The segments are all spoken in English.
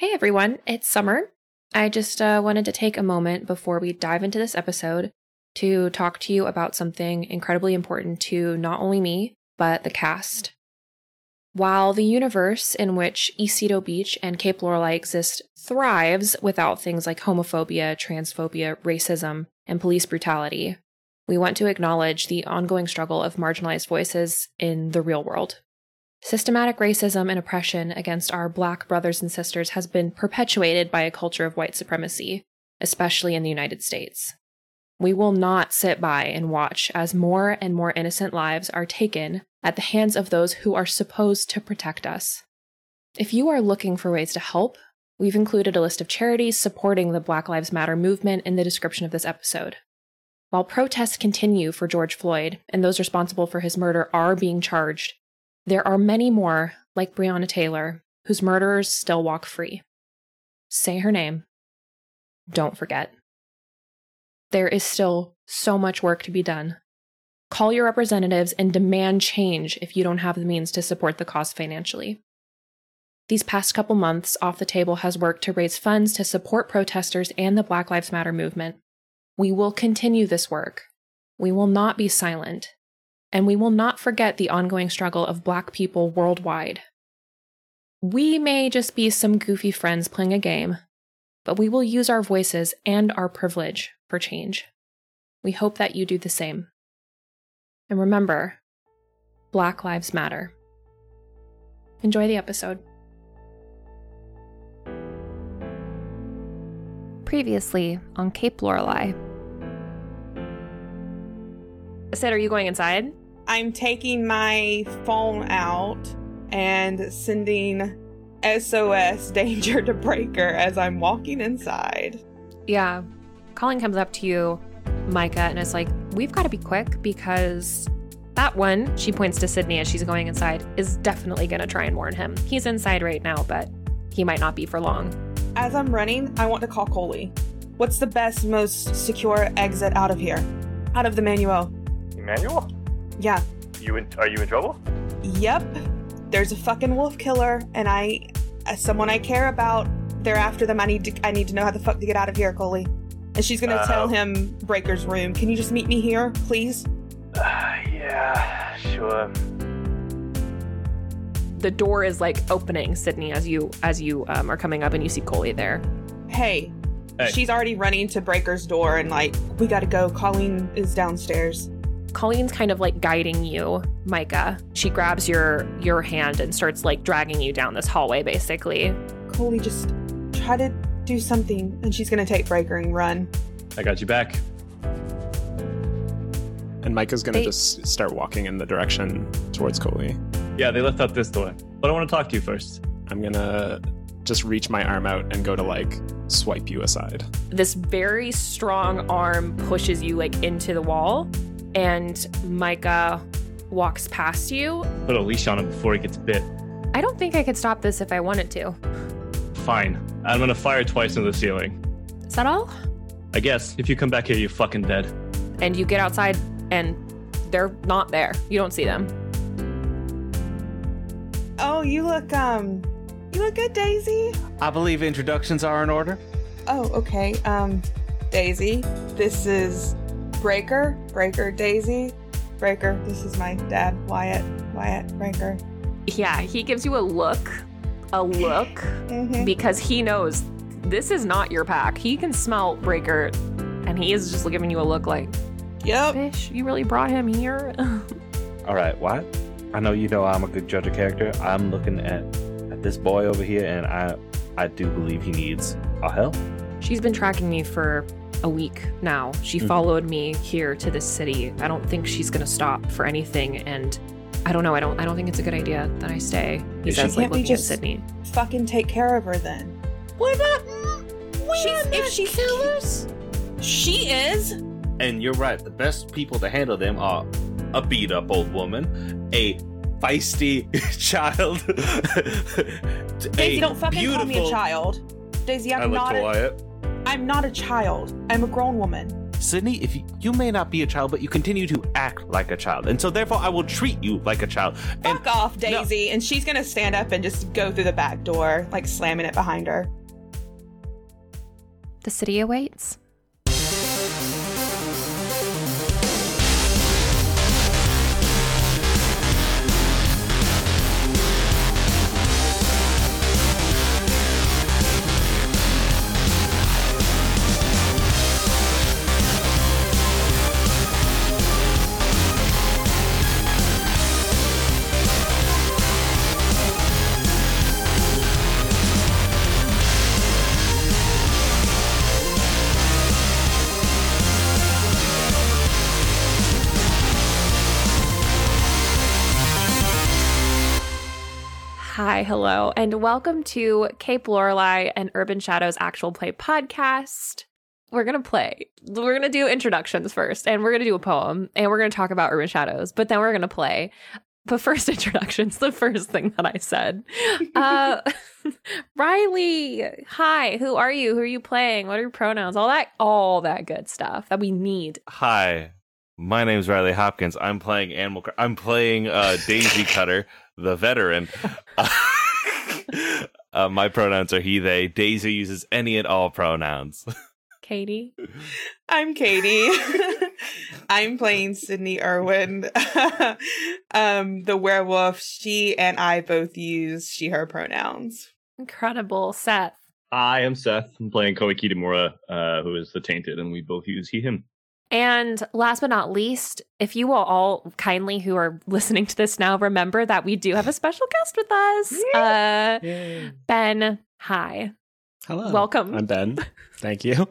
Hey everyone, it's Summer. I just uh, wanted to take a moment before we dive into this episode to talk to you about something incredibly important to not only me, but the cast. While the universe in which Isidro Beach and Cape Lorelei exist thrives without things like homophobia, transphobia, racism, and police brutality, we want to acknowledge the ongoing struggle of marginalized voices in the real world. Systematic racism and oppression against our Black brothers and sisters has been perpetuated by a culture of white supremacy, especially in the United States. We will not sit by and watch as more and more innocent lives are taken at the hands of those who are supposed to protect us. If you are looking for ways to help, we've included a list of charities supporting the Black Lives Matter movement in the description of this episode. While protests continue for George Floyd and those responsible for his murder are being charged, there are many more, like Breonna Taylor, whose murderers still walk free. Say her name. Don't forget. There is still so much work to be done. Call your representatives and demand change if you don't have the means to support the cause financially. These past couple months, Off the Table has worked to raise funds to support protesters and the Black Lives Matter movement. We will continue this work. We will not be silent and we will not forget the ongoing struggle of Black people worldwide. We may just be some goofy friends playing a game, but we will use our voices and our privilege for change. We hope that you do the same. And remember, Black Lives Matter. Enjoy the episode. Previously on Cape Lorelei. I said, are you going inside? I'm taking my phone out and sending SOS danger to Breaker as I'm walking inside. Yeah. Colleen comes up to you, Micah, and is like, We've got to be quick because that one, she points to Sydney as she's going inside, is definitely going to try and warn him. He's inside right now, but he might not be for long. As I'm running, I want to call Coley. What's the best, most secure exit out of here? Out of the manual. Emmanuel? Yeah. You in, are you in trouble? Yep. There's a fucking wolf killer, and I, as someone I care about, they're after them. I need to. I need to know how the fuck to get out of here, Coley. And she's gonna Uh, tell him Breaker's room. Can you just meet me here, please? Uh, yeah, sure. The door is like opening, Sydney, as you as you um, are coming up and you see Coley there. Hey. Hey. She's already running to Breaker's door and like, we gotta go. Colleen is downstairs. Colleen's kind of like guiding you, Micah. She grabs your your hand and starts like dragging you down this hallway basically. Coley, just try to do something. And she's gonna take Breaker and run. I got you back. And Micah's gonna They- just start walking in the direction towards Coley. Yeah, they left out this door. But I want to talk to you first. I'm gonna just reach my arm out and go to like swipe you aside. This very strong arm pushes you like into the wall and Micah walks past you. Put a leash on him before he gets bit. I don't think I could stop this if I wanted to. Fine. I'm gonna fire twice into the ceiling. Is that all? I guess if you come back here, you're fucking dead. And you get outside and they're not there. You don't see them. Oh, you look um you look good, Daisy. I believe introductions are in order. Oh, okay. Um Daisy, this is Breaker, Breaker, Daisy. Breaker, this is my dad, Wyatt. Wyatt, Breaker. Yeah, he gives you a look, a look, Mm-hmm. because he knows this is not your pack. He can smell Breaker, and he is just giving you a look like, Yep. Fish, you really brought him here? All right, what? I know you know I'm a good judge of character. I'm looking at, at this boy over here, and I I do believe he needs our help. She's been tracking me for a week now. She Mhm. followed me here to this city. I don't think she's gonna stop for anything, and I don't know. I don't. I don't think it's a good idea that I stay. He If she says, like can't we looking at just- Sydney. Fucking take care of her then. What about? not. She's, if she's killers. She is. And you're right. The best people to handle them are a beat up old woman, a feisty child, Daisy, a don't fucking call me a child. Daisy, I I'm look not. to A, Wyatt. I'm not a child. I'm a grown woman. Sydney, if you, you may not be a child, but you continue to act like a child, and so therefore I will treat you like a child. And Fuck off, Daisy. And she's gonna stand up and just go through the back door, like slamming it behind her. The city awaits. Hi, hello, and welcome to Cape Lorelei and Urban Shadows actual play podcast. We're gonna play. We're gonna do introductions first, and we're gonna do a poem, and we're gonna talk about Urban Shadows, but then we're gonna play. But first, introductions. The first thing that I said. Uh, Riley, hi. Who are you? Who are you playing? What are your pronouns? All that, all that good stuff that we need. Hi, my name's Riley Hopkins. I'm playing Animal. I'm playing uh, Daisy Cutter, the veteran. uh, my pronouns are he/they. Daisy uses any and all pronouns. Katie. I'm Katie. I'm playing Sydney Irwin. um, the werewolf. She and I both use she, her pronouns. Incredible, Seth. I am Seth. I'm playing Koei Kitamura, uh, who is the Tainted, and we both use he, him. And last but not least, if you will all kindly who are listening to this now remember that we do have a special guest with us. Uh, ben, hi. Hello. Welcome. I'm Ben. Thank you.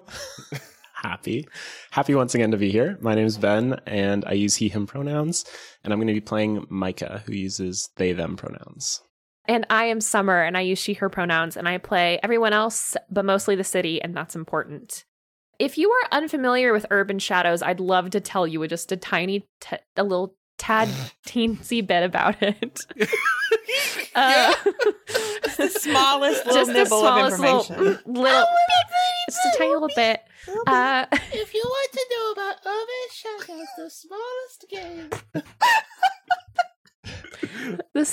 Happy. Happy once again to be here. My name is Ben, and I use he, him pronouns. And I'm going to be playing Micah, who uses they, them pronouns. And I am Summer, and I use she, her pronouns, and I play everyone else, but mostly the city, and that's important. If you are unfamiliar with Urban Shadows, I'd love to tell you just a tiny, t- a little tad teensy bit about it. Uh, It's the smallest little just the nibble of smallest information. little, little just a tiny little bit. Uh, If you want to know about Urban Shadows, the smallest game. the, the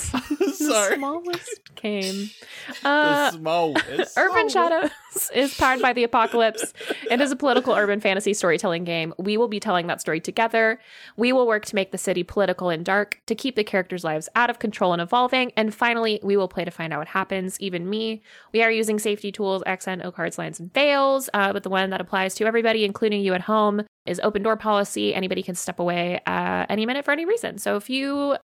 smallest came. Uh, smallest. Urban Shadows is powered by the apocalypse. It is a political urban fantasy storytelling game. We will be telling that story together. We will work to make the city political and dark, to keep the characters' lives out of control and evolving. And finally, we will play to find out what happens. Even me. We are using safety tools, XN, O cards, lines, and veils. Uh, but the one that applies to everybody, including you at home, is open door policy. Anybody can step away uh, any minute for any reason. So if you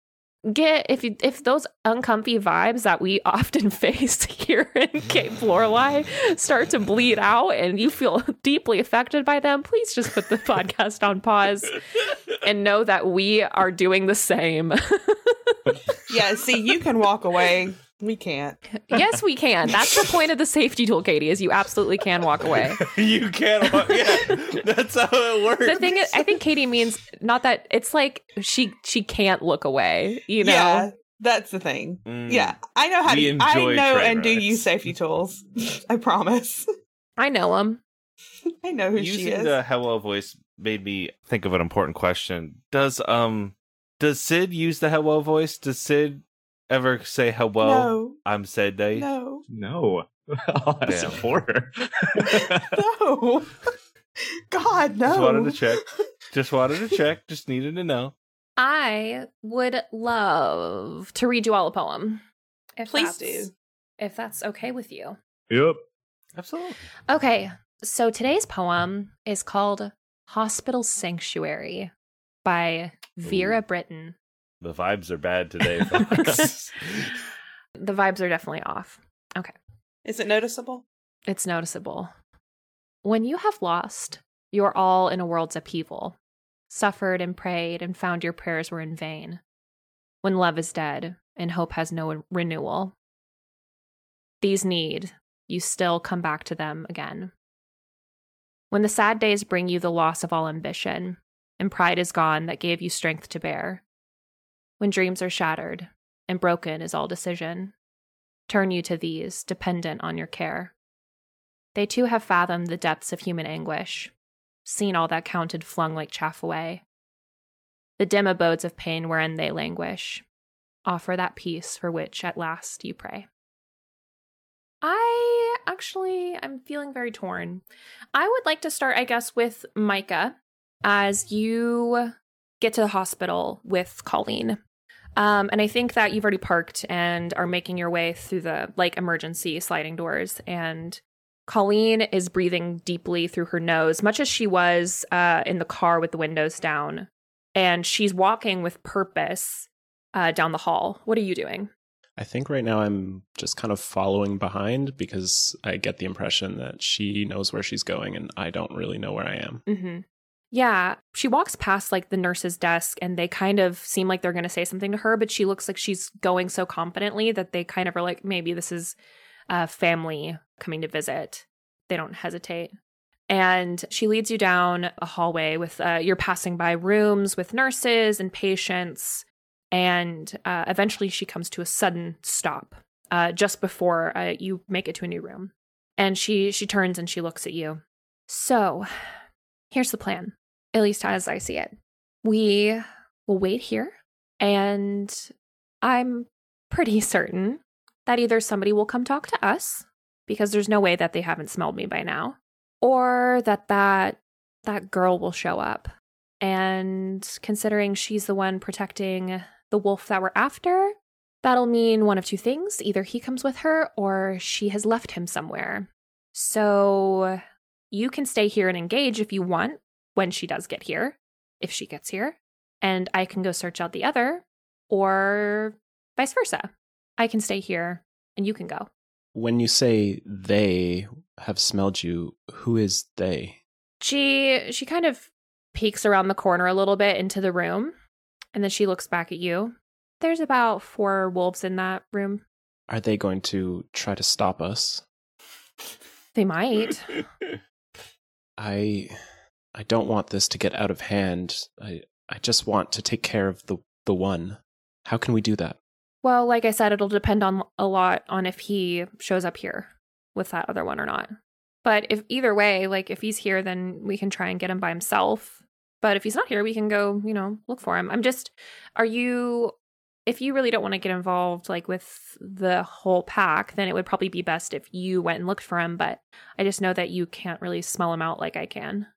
get if you if those uncomfy vibes that we often face here in Cape Lorelei start to bleed out and you feel deeply affected by them, please just put the podcast on pause and know that we are doing the same. Yeah, see, you can walk away. We can't. yes, we can. That's the point of the safety tool, Katie, is you absolutely can walk away. you can't. wa- Yeah, that's how it works. The thing is, I think Katie means not that it's like she she can't look away, you know. Yeah, that's the thing. Mm. Yeah, I know how We to. I enjoy know train and do use safety tools. I promise. I know them. I know who she Using is. the hello voice made me think of an important question. Does um does Sid use the hello voice? Does Sid ever say hello? no, I'm Sid Day. no, No. I'll ask Damn. it for her. no. God, no. Just wanted to check. Just wanted to check. Just needed to know. I would love to read you all a poem. If Please do. If that's okay with you. yep. Absolutely. Okay, so today's poem is called Hospital Sanctuary by Vera Brittain. The vibes are bad today, folks. The vibes are definitely off. Okay. Is it noticeable? It's noticeable. When you have lost your all in a world's upheaval, suffered and prayed and found your prayers were in vain, when love is dead and hope has no renewal, these need you still come back to them again. When the sad days bring you the loss of all ambition, and pride is gone that gave you strength to bear, when dreams are shattered and broken is all decision, turn you to these, dependent on your care. They too have fathomed the depths of human anguish, seen all that counted flung like chaff away. The dim abodes of pain wherein they languish, offer that peace for which at last you pray. I actually I'm feeling very torn. I would like to start, I guess, with Micah as you get to the hospital with Colleen. Um, and I think that you've already parked and are making your way through the like emergency sliding doors. And Colleen is breathing deeply through her nose, much as she was uh, in the car with the windows down. And she's walking with purpose uh, down the hall. What are you doing? I think right now I'm just kind of following behind because I get the impression that she knows where she's going and I don't really know where I am. Mm-hmm. Yeah, she walks past like the nurse's desk and they kind of seem like they're going to say something to her, but she looks like she's going so confidently that they kind of are like, maybe this is a family coming to visit. They don't hesitate. And she leads you down a hallway with, uh, you're passing by rooms with nurses and patients. And uh, eventually she comes to a sudden stop uh, just before uh, you make it to a new room. And she she turns and she looks at you. So, here's the plan at least as I see it. We will wait here, and I'm pretty certain that either somebody will come talk to us because there's no way that they haven't smelled me by now, or that that that girl will show up. And considering she's the one protecting the wolf that we're after, that'll mean one of two things. Either he comes with her or she has left him somewhere. So you can stay here and engage if you want, when she does get here, if she gets here, and I can go search out the other, or vice versa. I can stay here and you can go. When you say they have smelled you, who is they? She she kind of peeks around the corner a little bit into the room, and then she looks back at you. There's about four wolves in that room. Are they going to try to stop us? They might. I I don't want this to get out of hand. I I just want to take care of the the one. How can we do that? Well, like I said, it'll depend on a lot on if he shows up here with that other one or not. But if either way, like if he's here, then we can try and get him by himself. But if he's not here, we can go, you know, look for him. I'm just, are you, if you really don't want to get involved like with the whole pack, then it would probably be best if you went and looked for him. But I just know that you can't really smell him out like I can.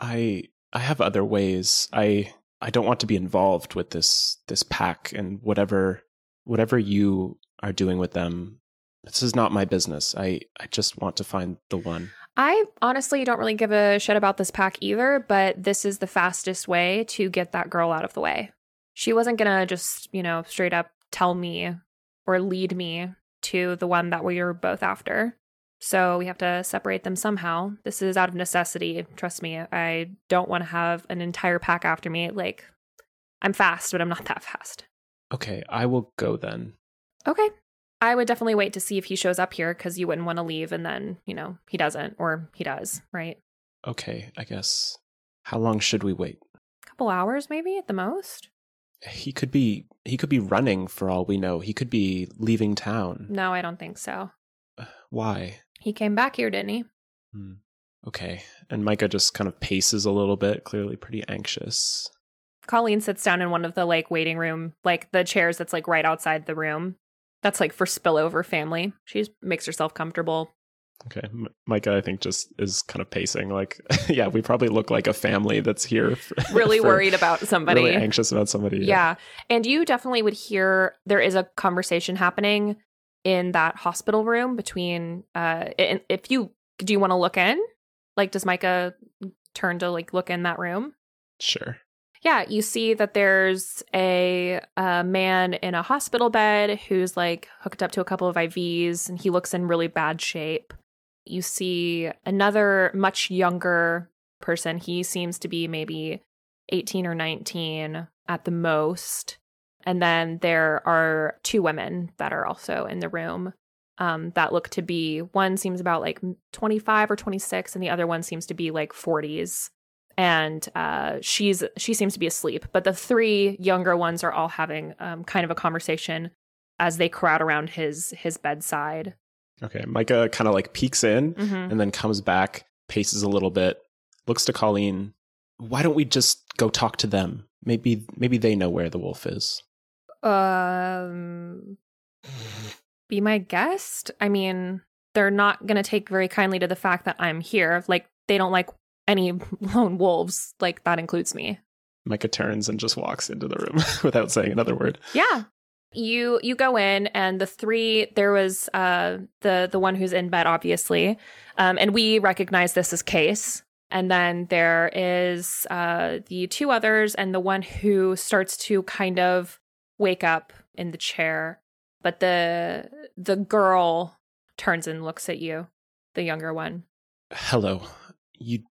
I I have other ways. I I don't want to be involved with this this pack and whatever whatever you are doing with them. This is not my business. I I just want to find the one. I honestly don't really give a shit about this pack either, but this is the fastest way to get that girl out of the way. She wasn't gonna just, you know, straight up tell me or lead me to the one that we were both after. So we have to separate them somehow. This is out of necessity. Trust me. I don't want to have an entire pack after me. Like, I'm fast, but I'm not that fast. Okay, I will go then. Okay. I would definitely wait to see if he shows up here because you wouldn't want to leave and then, you know, he doesn't or he does, right? Okay, I guess. How long should we wait? A couple hours maybe at the most. He could be he could be running for all we know. He could be leaving town. No, I don't think so. Uh, why? He came back here, didn't he? Hmm. Okay. And Micah just kind of paces a little bit, clearly pretty anxious. Colleen sits down in one of the like waiting room, like the chairs that's like right outside the room. That's like for spillover family. She makes herself comfortable. Okay. M- Micah, I think, just is kind of pacing like, yeah, we probably look like a family that's here. For, Really for- worried about somebody. Really anxious about somebody. Yeah. And you definitely would hear there is a conversation happening in that hospital room between uh if you do you want to look in? Like does Micah turn to like look in that room? Sure. Yeah, you see that there's a, a man in a hospital bed who's like hooked up to a couple of IVs and he looks in really bad shape. You see another much younger person. He seems to be maybe 18 or 19 at the most. And then there are two women that are also in the room um, that look to be one seems about like 25 or 26, and the other one seems to be like 40s and uh, she's she seems to be asleep. But the three younger ones are all having um, kind of a conversation as they crowd around his his bedside. Okay. Micah kind of like peeks in Mhm. and then comes back, paces a little bit, looks to Colleen. Why don't we just go talk to them? Maybe maybe they know where the wolf is. Um, be my guest. I mean, they're not going to take very kindly to the fact that I'm here. Like, they don't like any lone wolves. Like, that includes me. Micah turns and just walks into the room without saying another word. Yeah. You you go in and the three there was uh the the one who's in bed obviously. Um and we recognize this as Case. And then there is uh the two others and the one who starts to kind of wake up in the chair. But the the girl turns and looks at you, the younger one. Hello. You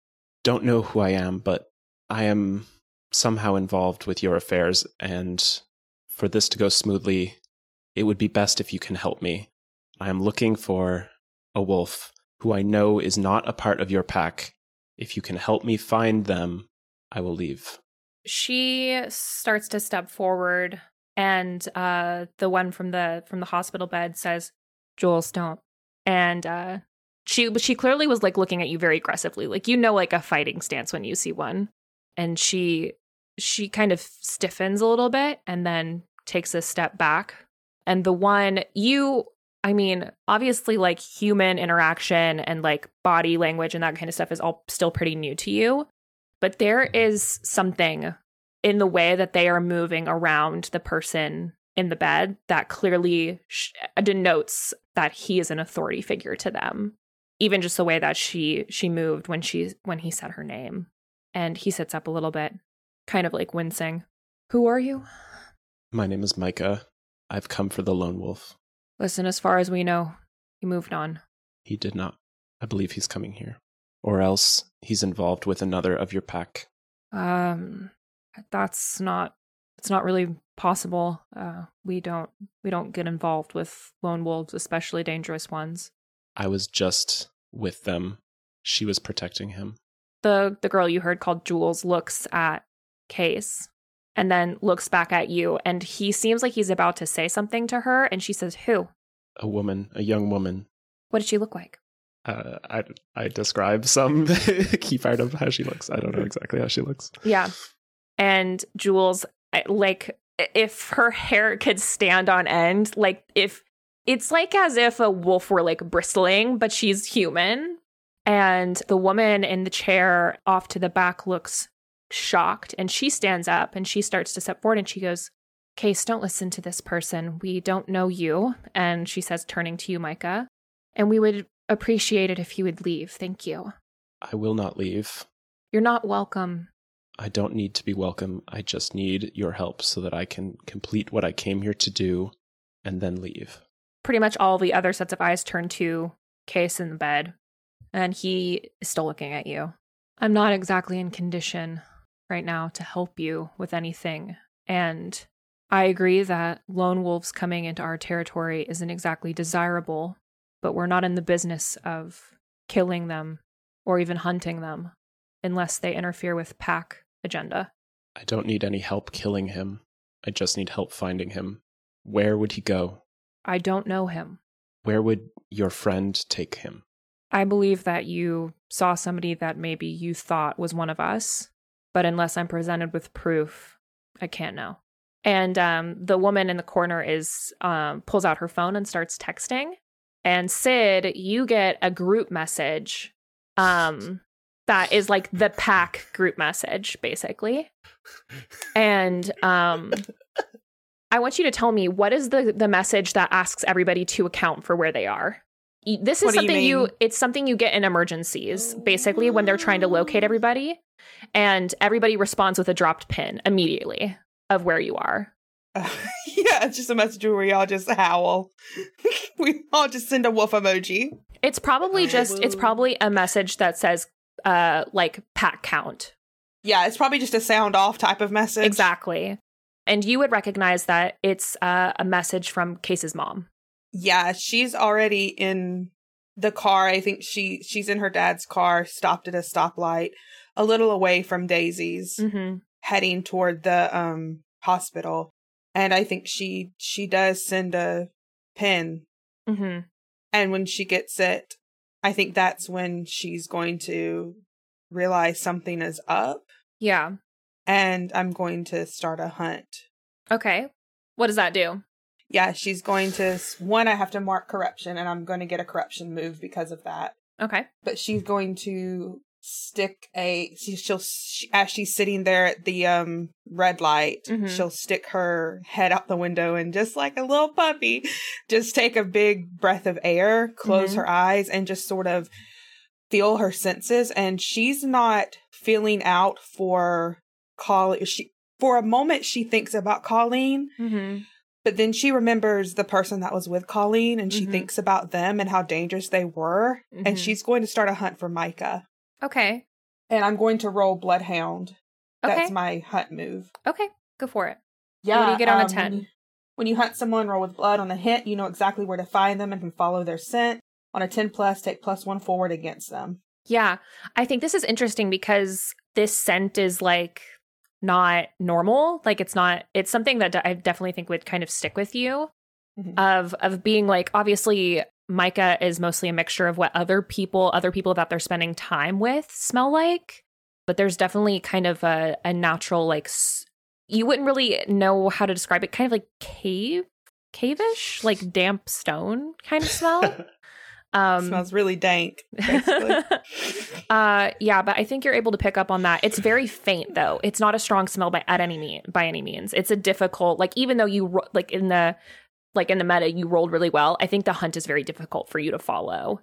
don't know who I am, but I am somehow involved with your affairs, and for this to go smoothly, it would be best if you can help me. I am looking for a wolf who I know is not a part of your pack. If you can help me find them, I will leave. She starts to step forward and uh the one from the from the hospital bed says, "Joel, don't." And uh she she clearly was like looking at you very aggressively. Like you know like a fighting stance when you see one. And she she kind of stiffens a little bit and then takes a step back. And the one you I mean, obviously like human interaction and like body language and that kind of stuff is all still pretty new to you. But there is something in the way that they are moving around the person in the bed that clearly sh- denotes that he is an authority figure to them even just the way that she she moved when she when he said her name and he sits up a little bit kind of like wincing who are you My name is Micah. I've come for the lone wolf. listen as far as we know he moved on He did not. I believe he's coming here. Or else he's involved with another of your pack. um that's not it's not really possible uh we don't we don't get involved with lone wolves especially dangerous ones I was just with them. She was protecting him. the the girl you heard called Jules looks at Case and then looks back at you and he seems like he's about to say something to her and she says who A woman, a young woman. what did she look like Uh, I, I describe some key part of how she looks. I don't know exactly how she looks. yeah and Jules like if her hair could stand on end like if it's like as if a wolf were like bristling but she's human. And the woman in the chair off to the back looks shocked and she stands up and she starts to step forward and she goes case don't listen to this person. We don't know you. And she says turning to you micah. And we would appreciate it if you would leave. Thank you. I will not leave. you're not welcome I don't need to be welcome. I just need your help so that I can complete what I came here to do and then leave. pretty much all the other sets of eyes turn to Case in the bed, and he is still looking at you. I'm not exactly in condition right now to help you with anything, and I agree that lone wolves coming into our territory isn't exactly desirable, but we're not in the business of killing them or even hunting them unless they interfere with pack agenda. I don't need any help killing him. I just need help finding him. Where would he go? I don't know him. Where would your friend take him? I believe that you saw somebody that maybe you thought was one of us, but unless I'm presented with proof, I can't know. And um, the woman in the corner is um, pulls out her phone and starts texting. And Sid, you get a group message um, that is like the pack group message, basically. And um, I want you to tell me what is the the message that asks everybody to account for where they are. This is What do you something you, it's something you get in emergencies, basically when they're trying to locate everybody, and everybody responds with a dropped pin immediately of where you are. yeah, it's just a message where we all just howl. we all just send a wolf emoji. It's probably just it's probably a message that says uh like pack count. Yeah, it's probably just a sound off type of message. Exactly. And you would recognize that it's uh, a message from Case's mom. Yeah, she's already in the car. I think she she's in her dad's car, stopped at a stoplight, a little away from Daisy's, Mm-hmm. heading toward the um hospital. And I think she she does send a pin Mm-hmm. and when she gets it, I think that's when she's going to realize something is up Yeah. and I'm going to start a hunt. Okay. What does that do? Yeah, she's going to one I have to mark corruption and I'm going to get a corruption move because of that. Okay. But she's going to stick a she, she'll she, as she's sitting there at the um red light Mhm. she'll stick her head out the window and just like a little puppy just take a big breath of air close Mhm. her eyes and just sort of feel her senses and she's not feeling out for Colleen she for a moment she thinks about Colleen Mm-hmm. but then she remembers the person that was with Colleen and she Mhm. thinks about them and how dangerous they were and she's going to start a hunt for Micah Okay. and I'm going to roll Bloodhound. Okay. That's my hunt move. Okay. Go for it. Yeah. What do you get on a um, 10? When you, when you hunt someone, roll with blood on a hit. You know exactly where to find them and can follow their scent. On a 10 plus, take plus one forward against them. Yeah. I think this is interesting because this scent is like not normal. Like it's not it's something that I definitely think would kind of stick with you Mhm. of of being like obviously Micah is mostly a mixture of what other people other people that they're spending time with smell like, but there's definitely kind of a a natural like s- you wouldn't really know how to describe it kind of like cave cavish like damp stone kind of smell. Um smells really dank. Uh yeah but i think you're able to pick up on that it's very faint though it's not a strong smell by at any mean by any means it's a difficult like even though you ro- like in the like in the meta you rolled really well i think the hunt is very difficult for you to follow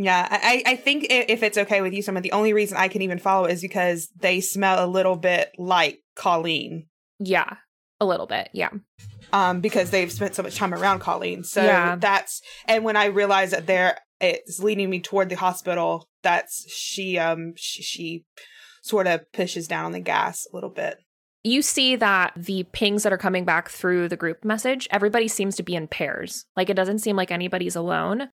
yeah, I, I think if it's okay with you, some of the only reason I can even follow is because they smell a little bit like Colleen. yeah a little bit yeah um, because they've spent so much time around Colleen. So Yeah. that's and when I realize that they're it's leading me toward the hospital, that's she um she, she sort of pushes down on the gas a little bit. You see that the pings that are coming back through the group message everybody seems to be in pairs like it doesn't seem like anybody's alone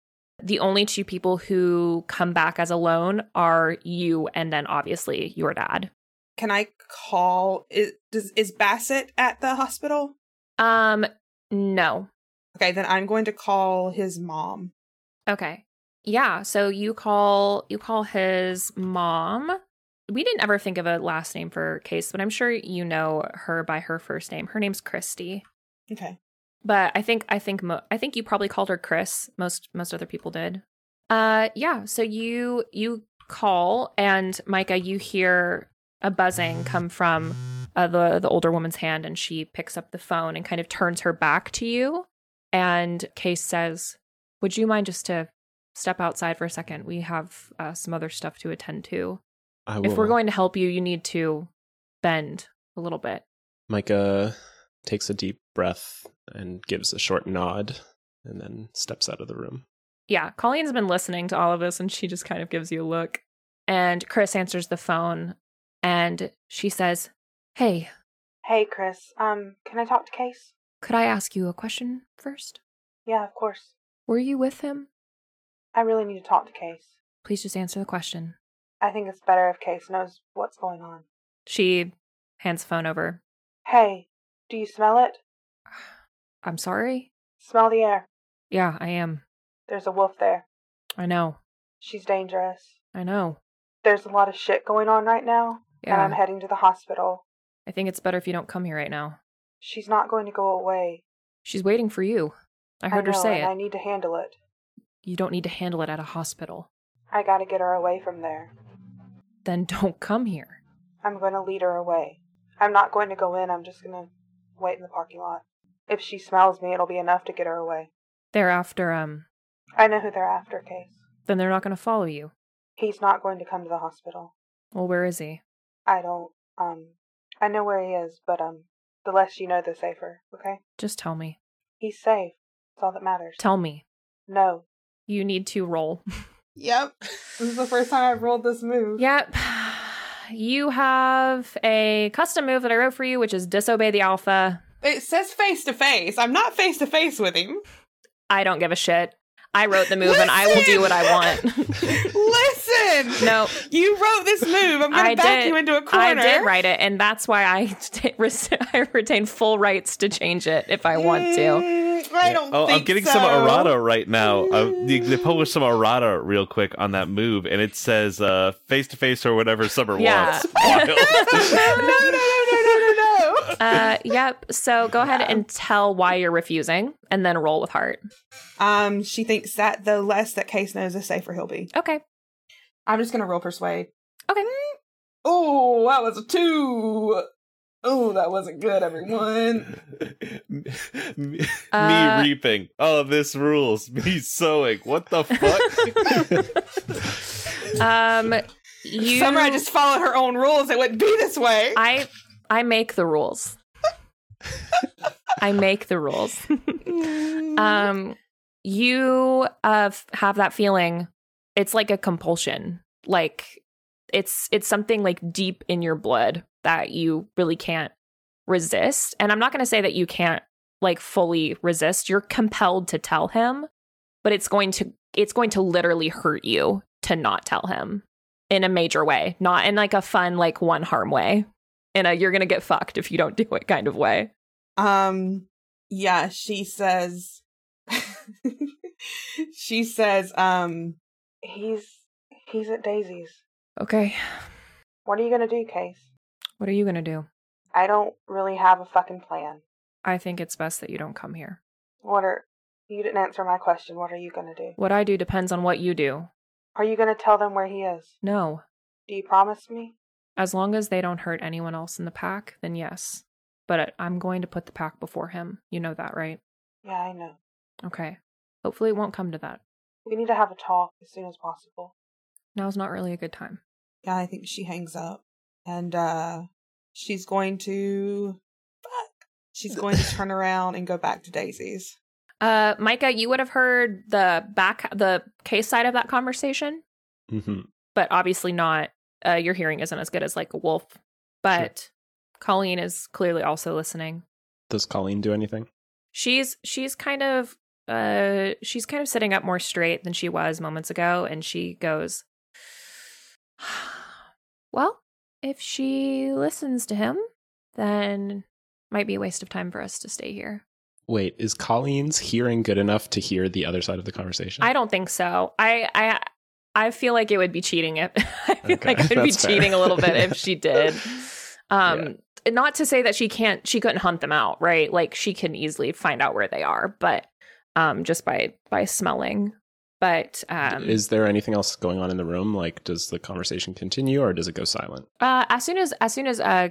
the only two people who come back as alone are you and then obviously your dad Can I call is does is Bassett at the hospital? um no Okay, then I'm going to call his mom. Okay. Yeah, so you call you call his mom. We didn't ever think of a last name for Case, but I'm sure you know her by her first name. Her name's Christy. Okay. But I think I think mo- I think you probably called her Chris. Most most other people did. Uh yeah, so you you call and Micah you hear a buzzing come from uh, the the older woman's hand and she picks up the phone and kind of turns her back to you and Case says, "Would you mind just to step outside for a second? We have uh, some other stuff to attend to. I If we're going to help you, you need to bend a little bit." Micah takes a deep breath and gives a short nod and then steps out of the room. Yeah, Colleen's been listening to all of this and she just kind of gives you a look. And Chris answers the phone and she says, Hey, Hey, Chris. Um, can I talk to Case? could I ask you a question first? Yeah, of course. Were you with him? I really need to talk to Case. Please just answer the question. I think it's better if Case knows what's going on. She hands the phone over. Hey, do you smell it? I'm sorry? Smell the air. Yeah, I am. There's a wolf there. I know. She's dangerous. I know. There's a lot of shit going on right now, and I'm heading to the hospital. I think it's better if you don't come here right now. She's not going to go away. She's waiting for you. I heard know, her say it. I need to handle it. You don't need to handle it at a hospital. I gotta get her away from there. Then don't come here. I'm going to lead her away. I'm not going to go in, I'm just gonna wait in the parking lot. If she smells me, it'll be enough to get her away. They're after, um, I know who they're after, Case. then they're not going to follow you. He's not going to come to the hospital. Well, where is he? I don't, um, I know where he is, but, um, the less you know, the safer, okay? Just tell me. He's safe. That's all that matters. Tell me. no. You need to roll. Yep. This is the first time I've rolled this move. yep. You have a custom move that I wrote for you, which is disobey the alpha. It says face to face. I'm not face to face with him. I don't give a shit. I wrote the move and I will do what I want. Arwen. No, You wrote this move. I'm gonna back did- you into a corner. I did write it, and that's why I, t- I retain full rights to change it if I want to. Mm, I don't. Oh, I'm getting so. some errata right now. Uh, they, they published some errata real quick on that move, and it says uh, face to face or whatever Summer Yeah. wants. No, no, no, no, no, no, no. Uh, yep. So go ahead and tell why you're refusing, and then roll with heart. Um, she thinks that the less that Case knows, the safer he'll be. Okay. I'm just gonna roll persuade. Okay. Oh, that was a two. Oh, that wasn't good, everyone. me, Uh, reaping. Oh, this rules. Me sowing. What the fuck? Um, you. Summer, I just followed her own rules. It wouldn't be this way. I I make the rules. I make the rules. um, you uh, f- have that feeling. It's like a compulsion. Like it's it's something like deep in your blood that you really can't resist. And I'm not going to say that you can't like fully resist. You're compelled to tell him, but it's going to it's going to literally hurt you to not tell him in a major way, not in like a fun like one harm way. In a you're going to get fucked if you don't do it kind of way. Um, yeah, she says, she says, um, he's, he's at Daisy's. Okay. What are you gonna do, Case? What are you to do? I don't really have a fucking plan. I think it's best that you don't come here. What are, you didn't answer my question. What are you gonna do? What I do depends on what you do. Are you gonna tell them where he is? No. Do you promise me? As long as they don't hurt anyone else in the pack, then yes. But I'm going to put the pack before him. You know that, right? Yeah, I know. Okay. Hopefully it won't come to that. We need to have a talk as soon as possible. Now's not really a good time. Yeah, I think she hangs up. And uh she's going to fuck. She's going to turn around and go back to Daisy's. Uh, Micah, you would have heard the back, the case side of that conversation, hmm but obviously not. Uh, your hearing isn't as good as like a wolf. But Colleen is clearly also listening. Does Colleen do anything? she's she's kind of uh she's kind of sitting up more straight than she was moments ago and she goes well if she listens to him then might be a waste of time for us to stay here. Wait, is Colleen's hearing good enough to hear the other side of the conversation? i don't think so. I i i feel like it would be cheating if i feel Okay, like it would be fair. cheating a little bit if she did. Um not to say that she can't she couldn't hunt them out right? Like she can easily find out where they are but um just by by smelling but um is there anything else going on in the room? Like, does the conversation continue or does it go silent? uh as soon as as soon as uh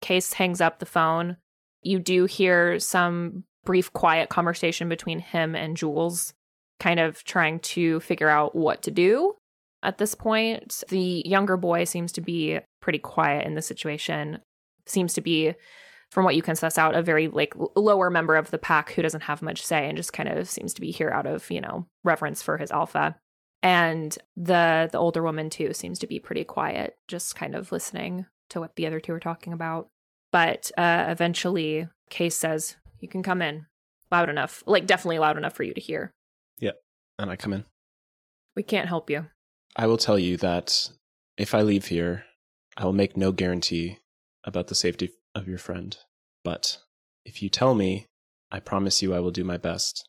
case hangs up the phone you do hear some brief quiet conversation between him and jules kind of trying to figure out what to do at this point the younger boy seems to be pretty quiet in the situation seems to be from what you can suss out a very like lower member of the pack who doesn't have much say and just kind of seems to be here out of you know reverence for his alpha. And the the older woman too seems to be pretty quiet just kind of listening to what the other two are talking about. But uh eventually case says you can come in. Loud enough like definitely loud enough for you to hear. Yep, And I come in. we can't help you. I will tell you that if I leave here, I will make no guarantee about the safety of your friend. But if you tell me, I promise you I will do my best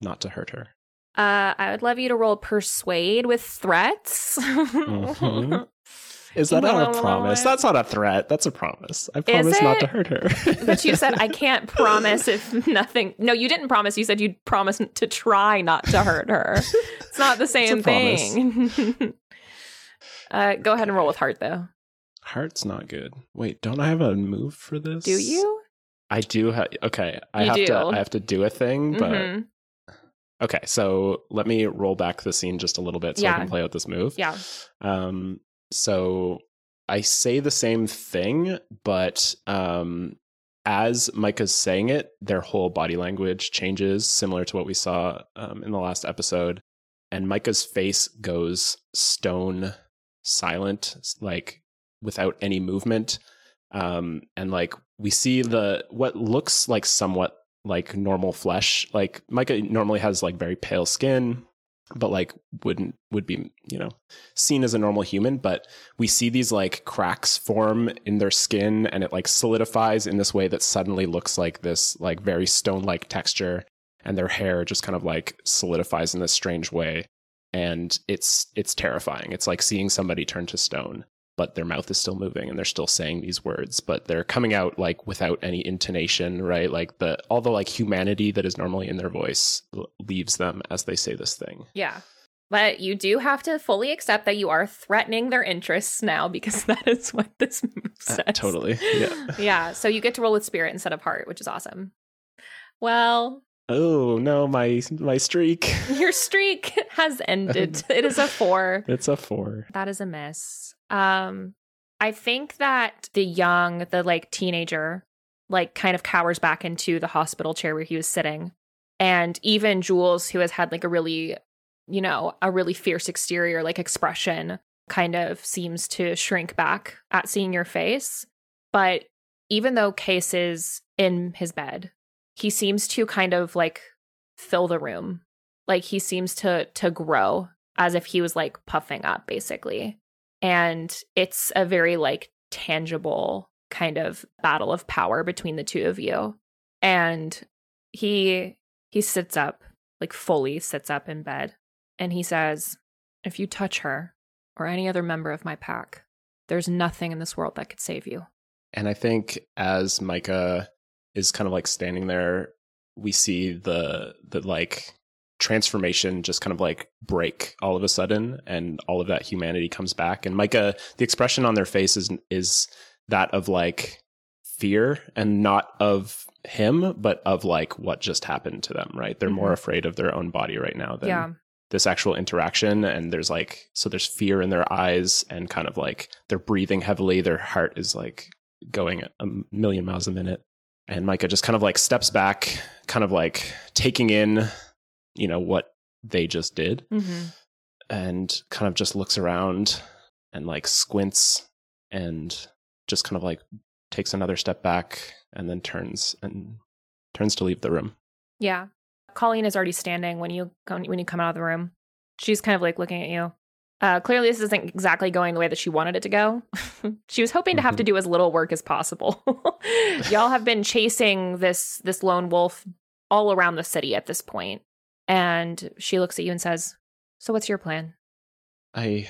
not to hurt her. uh i would love you to roll persuade with threats Mhm. Is that not a promise? That's not a threat. That's a promise. I promise not to hurt her. but you said I can't promise if nothing. No, you didn't promise. You said you'd promise to try not to hurt her. It's not the same thing. uh, go ahead and roll with heart, though. Heart's not good. Wait, don't I have a move for this? Do you? I do have. Okay, I You have do. to. I have to do a thing, but Mhm. okay. So let me roll back the scene just a little bit so I can play out this move. Yeah. Um, so I say the same thing, but um, as Micah's saying it, their whole body language changes, similar to what we saw um, in the last episode. And Micah's face goes stone silent, like without any movement. Um, and like we see the what looks like somewhat like normal flesh. Like Micah normally has like very pale skin, but like wouldn't would be you know seen as a normal human but we see these like cracks form in their skin and it like solidifies in this way that suddenly looks like this like very stone like texture and their hair just kind of like solidifies in this strange way and it's it's terrifying it's like seeing somebody turn to stone but their mouth is still moving and they're still saying these words but they're coming out like without any intonation right like the all the like humanity that is normally in their voice leaves them as they say this thing Yeah. But you do have to fully accept that you are threatening their interests now because that is what this move Uh, says. totally yeah yeah. So you get to roll with spirit instead of heart, which is awesome. Well, oh no my my streak your streak has ended. it is a four. it's a four That is a miss. Um, I think that the young, the like teenager, like kind of cowers back into the hospital chair where he was sitting. And even Jules, who has had like a really, you know, a really fierce exterior, like expression, kind of seems to shrink back at seeing your face. But even though Case is in his bed, he seems to kind of like fill the room. Like he seems to to grow as if he was like puffing up basically. And it's a very like tangible kind of battle of power between the two of you. And he he sits up, like fully sits up in bed, and he says, "If you touch her or any other member of my pack, there's nothing in this world that could save you." And I think as Micah is kind of like standing there, we see the the like transformation just kind of like break all of a sudden and all of that humanity comes back. And Micah, the expression on their face is is that of like fear and not of him, but of like what just happened to them, right? They're more Mhm. afraid of their own body right now than yeah. this actual interaction and there's like so there's fear in their eyes and kind of like they're breathing heavily their heart is like going a million miles a minute and micah just kind of like steps back kind of like taking in you know what they just did hmm and kind of just looks around and like squints and just kind of like takes another step back and then turns and turns to leave the room Yeah. Colleen is already standing when you come, when you come out of the room. She's kind of like looking at you. Uh, clearly, this isn't exactly going the way that she wanted it to go. she was hoping to have to do as little work as possible. Y'all have been chasing this this lone wolf all around the city at this point, and she looks at you and says, "So, what's your plan?" I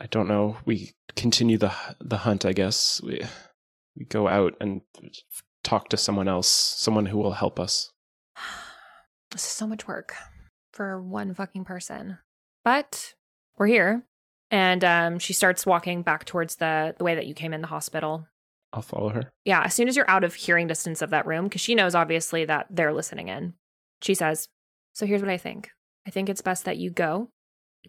I don't know. We continue the the hunt, I guess. We we go out and talk to someone else, someone who will help us. This is so much work for one fucking person. But we're here. And um, she starts walking back towards the, the way that you came in the hospital. I'll follow her. Yeah, as soon as you're out of hearing distance of that room, because she knows obviously that they're listening in, she says, So here's what I think. I think it's best that you go.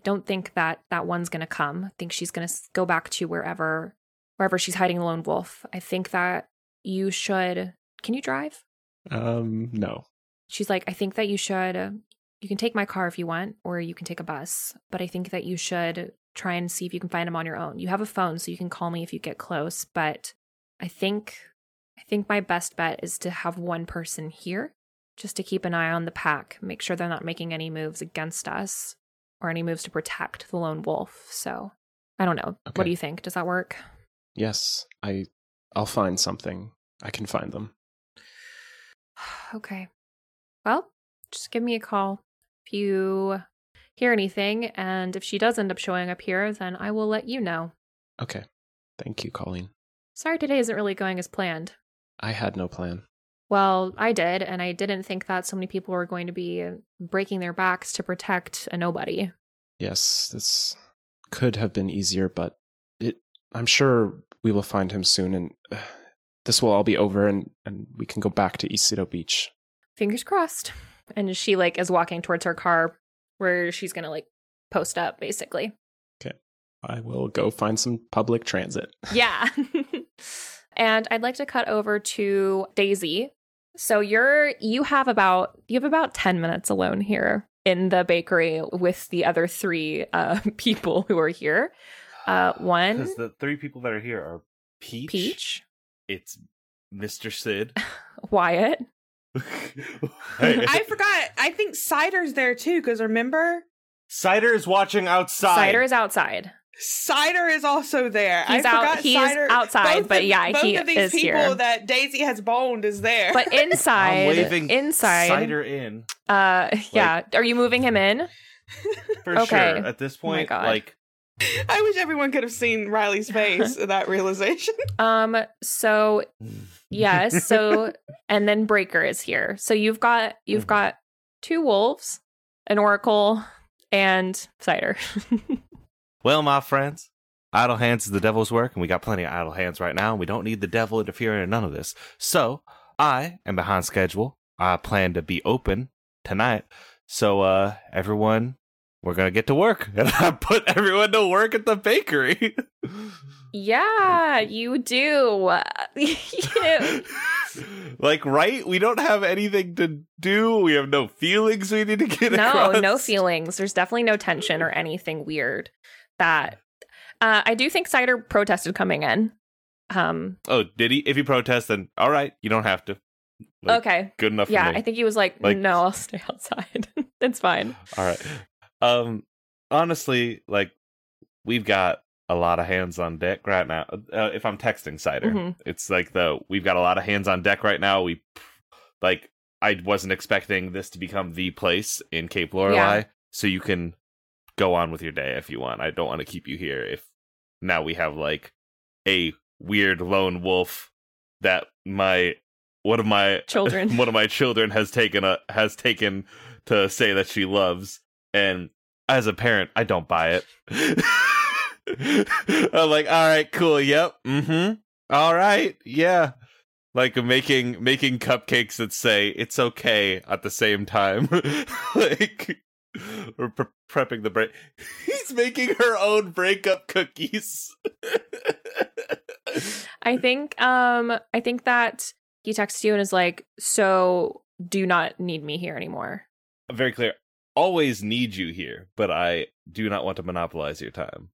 Don't think that that one's going to come. I think she's going to go back to wherever wherever she's hiding the lone wolf. I think that you should. Can you drive? Um, no. she's like, I think that you should, uh, you can take my car if you want, or you can take a bus, but I think that you should try and see if you can find him on your own. You have a phone, so you can call me if you get close, but I think, I think my best bet is to have one person here just to keep an eye on the pack, make sure they're not making any moves against us or any moves to protect the lone wolf. So I don't know. What do you think? Does that work? Yes, I I'll find something. I can find them. okay. Well, just give me a call if you hear anything. And if she does end up showing up here, then I will let you know. Okay. Thank you, Colleen. Sorry, today isn't really going as planned. I had no plan. Well, I did, and I didn't think that so many people were going to be breaking their backs to protect a nobody. Yes, this could have been easier, but it I'm sure we will find him soon and uh, this will all be over and and we can go back to Cito Beach. Fingers crossed. And she like is walking towards her car where she's gonna like post up, basically. Okay. I will go find some public transit. Yeah. and I'd like to cut over to Daisy. So you're you have about you have about 10 minutes alone here in the bakery with the other three uh people who are here. Uh one Because the three people that are here are Peach. Peach, It's Mr. Sid. Wyatt, Hey, I forgot. I think Cider's there too, because remember, Cider is watching outside. Cider is outside. Cider is also there. He's I out- forgot he's Cider. outside, both but of- yeah, both he of these is people here. that Daisy has boned is there. But I'm inside, waving inside, cider in uh, yeah. Are you moving him in? for Okay. sure. At this Oh point, God. like I wish everyone could have seen Riley's face at that realization. Um. So yes. So and then Breaker is here. So you've got you've Mhm. got two wolves, an oracle, and cider. Well, my friends, idle hands is the devil's work, and we got plenty of idle hands right now, and we don't need the devil interfering in none of this. So, I am behind schedule. I plan to be open tonight. So, uh, everyone, we're gonna get to work. And I put everyone to work at the bakery. yeah, you do. You- like, right? We don't have anything to do. We have no feelings we need to get no, across. no feelings. There's definitely no tension or anything weird. That uh, I do think cider protested coming in. Um. Oh, did he? If he protests, then all right, you don't have to. Like, okay. Good enough Yeah, for me. I think he was like, Like- "No, I'll stay outside. it's fine." All right. Um honestly, like we've got a lot of hands on deck right now. Uh, if I'm texting Cider, Mhm. it's like the we've got a lot of hands on deck right now. We like I wasn't expecting this to become the place in Cape Lorelei, Yeah. so you can go on with your day if you want. I don't want to keep you here if now we have like a weird lone wolf that my one of my Children. one of my children has taken a has taken to say that she loves and as a parent i don't buy it i'm like all right cool yep mm-hmm all right yeah like making making cupcakes that say it's okay at the same time like we're pre- prepping the break he's making her own breakup cookies I think um I think that he texts you and is like, "So do you not need me here anymore?" very clear always need you here but i do not want to monopolize your time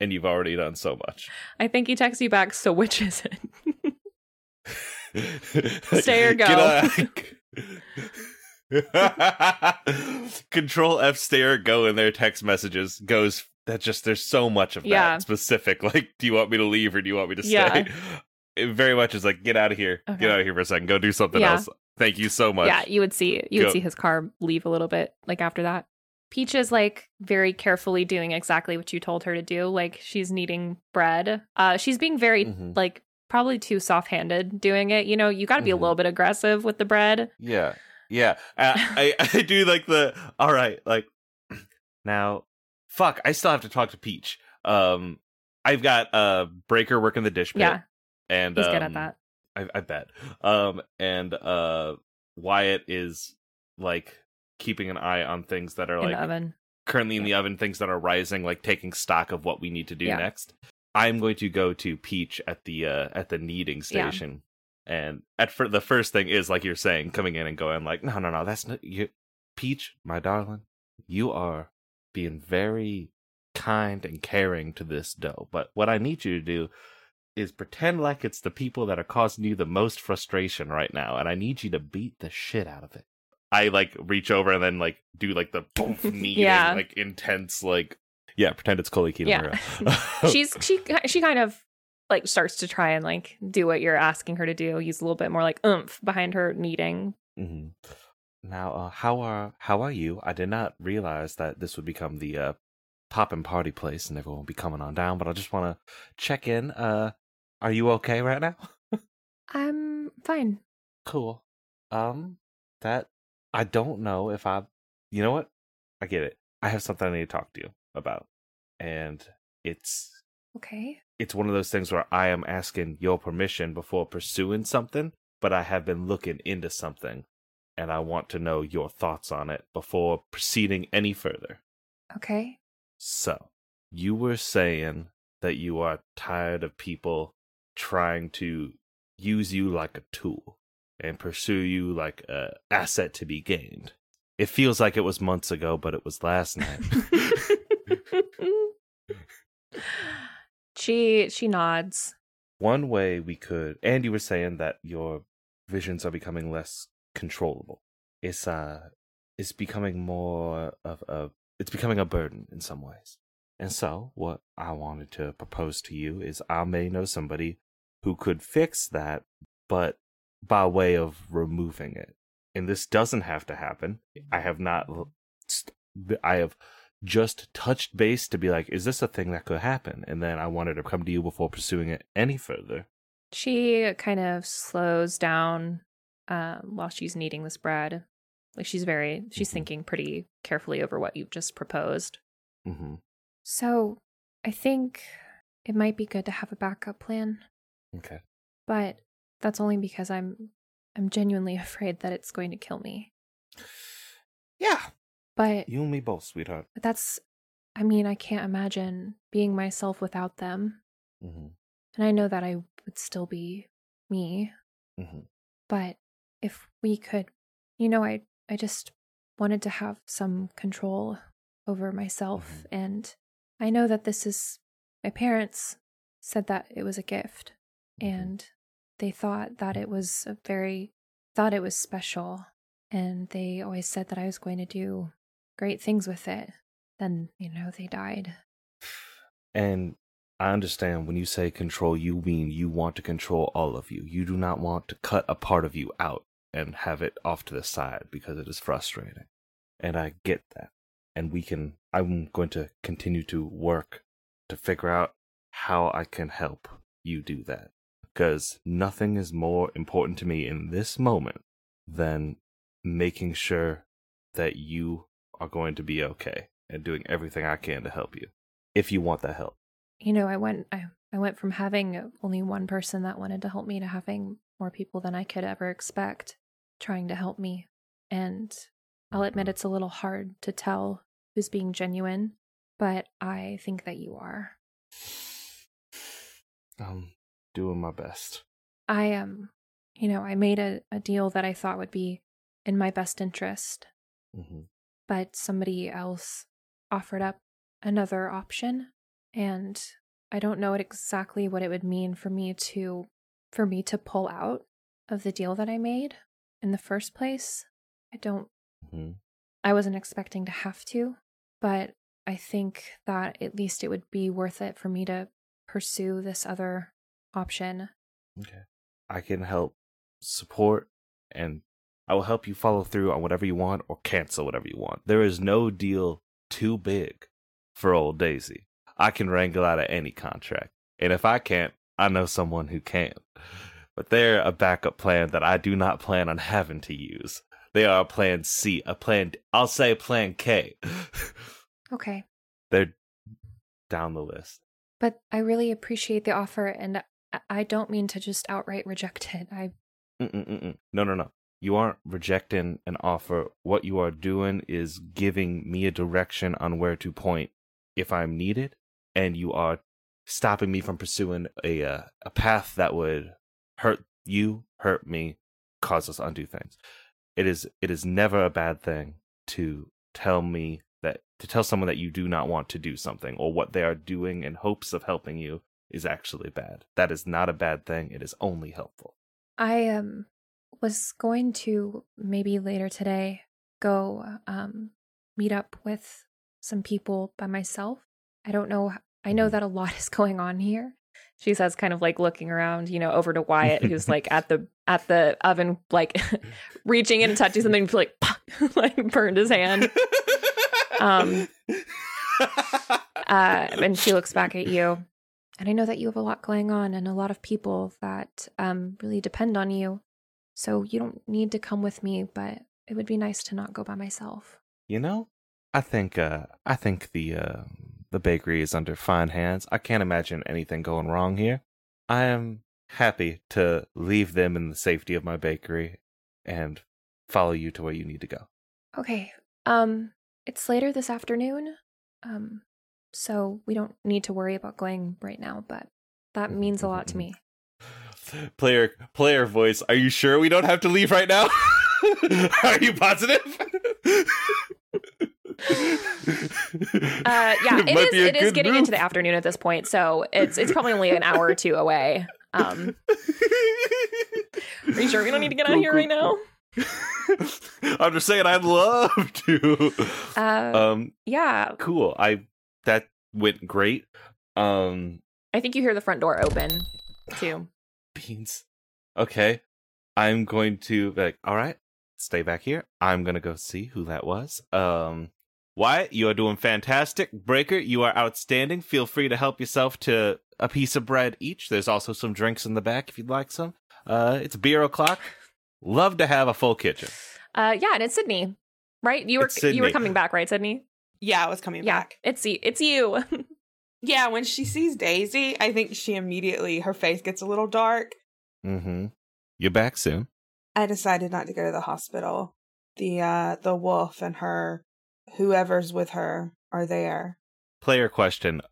and you've already done so much I think he texts you back, "So which is it?" Stay or go. Control F stare go in their text messages goes that just there's so much of that specific like do you want me to leave or do you want me to stay Yeah. it very much is like get out of here Okay. get out of here for a second go do something Yeah. else thank you so much yeah, you would see you Go. would see his car leave a little bit like after that. Peach is like very carefully doing exactly what you told her to do. Like she's kneading bread. Uh she's being very Mhm. like probably too soft-handed doing it. You know, you got to be Mhm. a little bit aggressive with the bread. Yeah, yeah. Uh, I I do like the all right. Like now, fuck. I still have to talk to Peach. Um, I've got uh Breaker working the dish pit. Yeah, and he's good at um, that. I, I bet. Um, and uh, Wyatt is like keeping an eye on things that are In like currently in the oven, things that are rising, like taking stock of what we need to do Yeah. next. I'm going to go to Peach at the uh at the kneading station. And at fir- the first thing is like you're saying, coming in and going like, no, no, no, that's not you, Peach, my darling. You are being very kind and caring to this dough. But what I need you to do is pretend like it's the people that are causing you the most frustration right now, and I need you to beat the shit out of it. I like reach over and then like do like the boom kneading, Yeah. like intense, like yeah, pretend it's Coley Yeah. She's she she kind of like starts to try and like do what you're asking her to do. Use a little bit more like oomph behind her kneading. hmm Now, uh, how are how are you? I did not realize that this would become the uh, pop and party place, and everyone will be coming on down. But I just want to check in. Uh, are you okay right now? I'm fine. cool. Um, that I don't know if I. You know what? I get it. I have something I need to talk to you about, and it's Okay. It's one of those things where I am asking your permission before pursuing something, but I have been looking into something and I want to know your thoughts on it before proceeding any further. Okay. So, you were saying that you are tired of people trying to use you like a tool and pursue you like a asset to be gained. It feels like it was months ago, but it was last night. she she nods. one way we could and you were saying that your visions are becoming less controllable it's uh it's becoming more of a it's becoming a burden in some ways. And so, what I wanted to propose to you is I may know somebody who could fix that, but by way of removing it. And this doesn't have to happen. I have not, I have just touched base to be like, is this a thing that could happen? And then I wanted to come to you before pursuing it any further. She kind of slows down um, while she's kneading this bread. Like she's very, she's Mhm. thinking pretty carefully over what you've just proposed. Mm-hmm. So I think it might be good to have a backup plan, Okay. but that's only because I'm I'm genuinely afraid that it's going to kill me. Yeah. But You and me both, sweetheart. but that's I mean, I can't imagine being myself without them. Mm-hmm. And I know that I would still be me, Mm-hmm. but if we could, you know, I I just wanted to have some control over myself Mhm. and I know that this is my parents said that it was a gift and they thought that it was a very thought it was special and they always said that I was going to do great things with it. Then, you know, they died. And I understand when you say control, you mean you want to control all of you. You do not want to cut a part of you out and have it off to the side because it is frustrating. And I get that. And we can, I'm going to continue to work to figure out how I can help you do that. Because nothing is more important to me in this moment than making sure that you are going to be okay and doing everything I can to help you if you want that help. you know, I went I, I went from having only one person that wanted to help me to having more people than I could ever expect trying to help me. And I'll admit it's a little hard to tell who's being genuine, but I think that you are. I'm doing my best. I um you know, I made a, a deal that I thought would be in my best interest, hmm but somebody else offered up another option and I don't know exactly what it would mean for me to for me to pull out of the deal that I made in the first place. I don't hmm I wasn't expecting to have to, but I think that at least it would be worth it for me to pursue this other option. Okay. I can help support and I will help you follow through on whatever you want or cancel whatever you want. There is no deal too big for old Daisy. I can wrangle out of any contract. And if I can't, I know someone who can. But they're a backup plan that I do not plan on having to use. They are a plan C, a plan, I'll say plan K. Okay. they're down the list. But I really appreciate the offer and I- don't mean to just outright reject it. I Mm-mm-mm. No, no, no. You aren't rejecting an offer. What you are doing is giving me a direction on where to point if I'm needed, and you are stopping me from pursuing a uh, a path that would hurt you, hurt me, cause us undue things. It is it is never a bad thing to tell me that to tell someone that you do not want to do something or what they are doing in hopes of helping you is actually bad. That is not a bad thing. It is only helpful. I um was going to maybe later today go um meet up with some people by myself. I don't know I know Mhm. that a lot is going on here. She says kind of like looking around, you know, over to Wyatt who's like at the at the oven like reaching in and touching something like like burned his hand. Um, Uh and she looks back at you. And I know that you have a lot going on and a lot of people that um really depend on you. So you don't need to come with me, but it would be nice to not go by myself. You know, I think uh I think the uh the bakery is under fine hands. I can't imagine anything going wrong here. I am happy to leave them in the safety of my bakery and follow you to where you need to go. Okay. Um it's later this afternoon. Um so we don't need to worry about going right now, but that means a lot to me. Player player voice, are you sure we don't have to leave right now? are you positive? Uh yeah, it might is it is getting move. into the afternoon at this point, so it's it's probably only an hour or two away. Um are you sure we don't need to get out of here right now? I'm just saying I'd love to. Uh, um yeah, cool. I that went great. Um I think you hear the front door open too. beans. Okay. I'm going to be like, all right, stay back here. I'm gonna go see who that was. Um Wyatt, you are doing fantastic. Breaker, you are outstanding. Feel free to help yourself to a piece of bread each. There's also some drinks in the back if you'd like some. Uh it's beer o'clock. Love to have a full kitchen. Uh, yeah, and it's Sydney, right? You were you were coming back, right, Sydney? Yeah, I was coming Yeah, back. it's y- it's you. Yeah, when she sees Daisy, I think she immediately her face gets a little dark. Mm-hmm. You're back soon. I decided not to go to the hospital. The uh the wolf and her whoever's with her are there. Player question.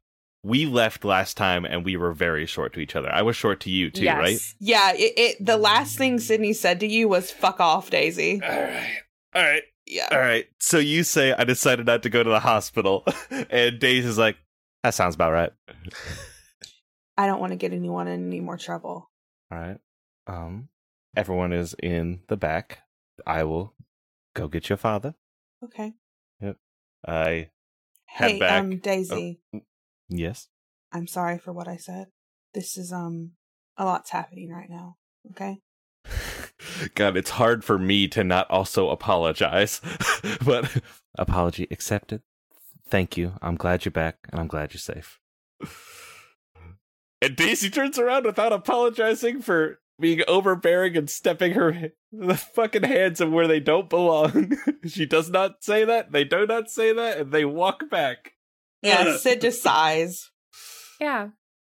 We left last time and we were very short to each other. I was short to you too, yes. right? Yeah, it, it the last thing Sydney said to you was fuck off, Daisy. All right. All right. Yeah. All right. So you say I decided not to go to the hospital, and Daisy is like, "That sounds about right." I don't want to get anyone in any more trouble. All right. Um, everyone is in the back. I will go get your father. Okay. Yep. I head Hey, back. um Daisy, yes. I'm sorry for what I said. This is um a lot's happening right now. Okay? God, it's hard for me to not also apologize, but apology accepted. Thank you. I'm glad you're back, and I'm glad you're safe. And Daisy turns around without apologizing for being overbearing and stepping her the fucking hands in where they don't belong. she does not say that. They do not say that, and they walk back. Yeah, Sid just sighs. Yeah.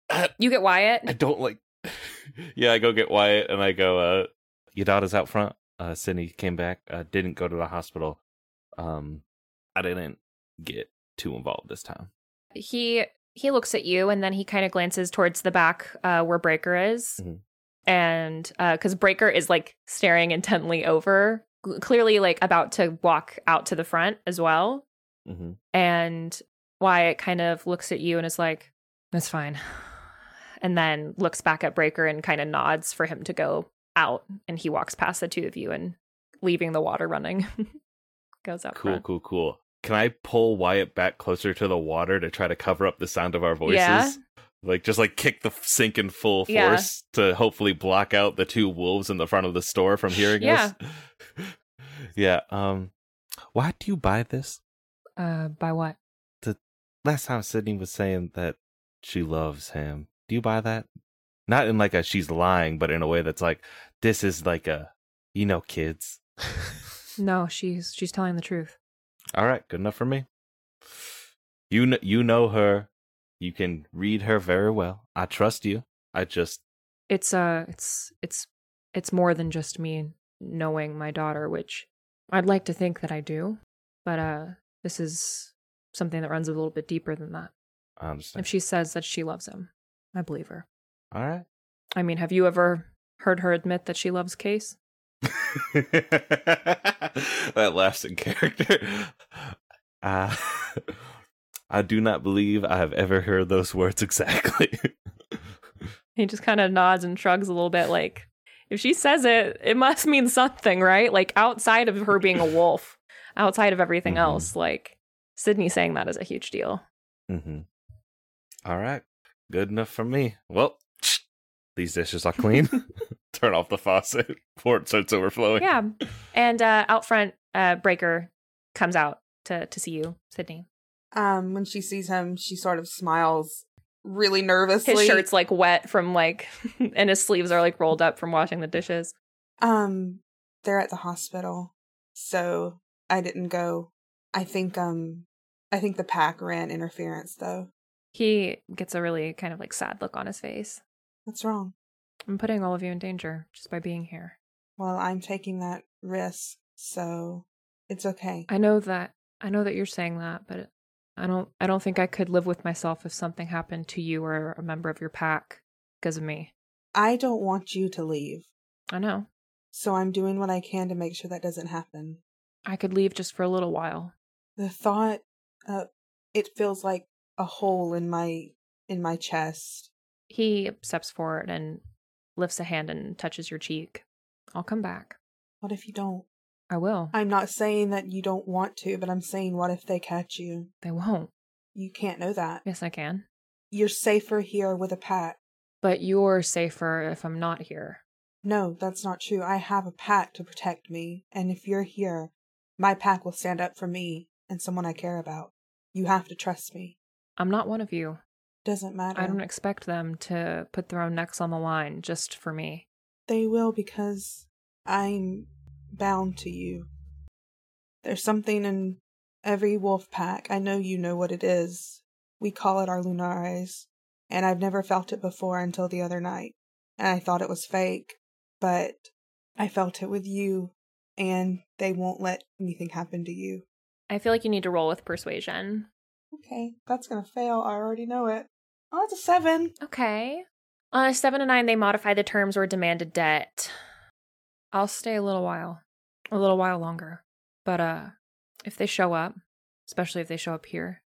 Uh, You get Wyatt. I don't like. yeah, I go get Wyatt and I go. uh Your daughter's out front. Uh Sydney came back. Uh, didn't go to the hospital. Um, I didn't get too involved this time. he he looks at you and then he kind of glances towards the back uh, where Breaker is, Mhm. and because Breaker is like staring intently over, clearly like about to walk out to the front as well. Mm-hmm. And Wyatt kind of looks at you and is like, "That's fine," and then looks back at Breaker and kind of nods for him to go out, and he walks past the two of you and leaving the water running. Goes up. Cool, front. cool, cool. Can I pull Wyatt back closer to the water to try to cover up the sound of our voices? Yeah. Like just like kick the sink in full Yeah. force to hopefully block out the two wolves in the front of the store from hearing Yeah. us. yeah. Um. Why do you buy this? Uh, by what? The last time Sydney was saying that she loves him. Do you buy that? Not in like a she's lying, but in a way that's like this is like a you know kids. No, she's she's telling the truth. All right, good enough for me. You kn- you know her. You can read her very well. I trust you. I just it's uh it's it's it's more than just me knowing my daughter which i'd like to think that i do but uh this is something that runs a little bit deeper than that I understand. if she says that she loves him i believe her All right. i mean have you ever heard her admit that she loves case that laughs in character. Uh, I do not believe I have ever heard those words exactly. he just kind of nods and shrugs a little bit like if she says it it must mean something right like outside of her being a wolf outside of everything Mhm. else like sydney saying that is a huge deal mm-hmm. All right. Good enough for me. Well, these dishes are clean. Turn off the faucet before it starts overflowing. Yeah. And uh, out front, uh, Breaker comes out to to see you, Sydney. Um, when she sees him, she sort of smiles really nervously. His shirt's like wet from like, and his sleeves are like rolled up from washing the dishes. Um, they're at the hospital, so I didn't go. I think um, I think the pack ran interference though. He gets a really kind of like sad look on his face. What's wrong? I'm putting all of you in danger just by being here. Well, I'm taking that risk, so it's okay. I know that I know that you're saying that, but I don't I don't think I could live with myself if something happened to you or a member of your pack because of me. I don't want you to leave, I know. so I'm doing what I can to make sure that doesn't happen. I could leave just for a little while. The thought, uh, it feels like a hole in my in my chest. He steps forward and lifts a hand and touches your cheek. I'll come back. What if you don't? I will. I'm not saying that you don't want to, but I'm saying what if they catch you? They won't. You can't know that. Yes, I can. You're safer here with a pack. But you're safer if I'm not here. No, that's not true. I have a pack to protect me, and if you're here, my pack will stand up for me and someone I care about. You have to trust me. I'm not one of you. Doesn't matter. I don't expect them to put their own necks on the line just for me. They will because I'm bound to you. There's something in every wolf pack. I know you know what it is. We call it our lunares, and I've never felt it before until the other night. And I thought it was fake, but I felt it with you, and they won't let anything happen to you. I feel like you need to roll with persuasion. Okay, that's gonna fail. I already know it. Oh, it's a seven. Okay. On a seven to nine, they modify the terms or demand a debt. I'll stay a little while, a little while longer. But uh, if they show up, especially if they show up here,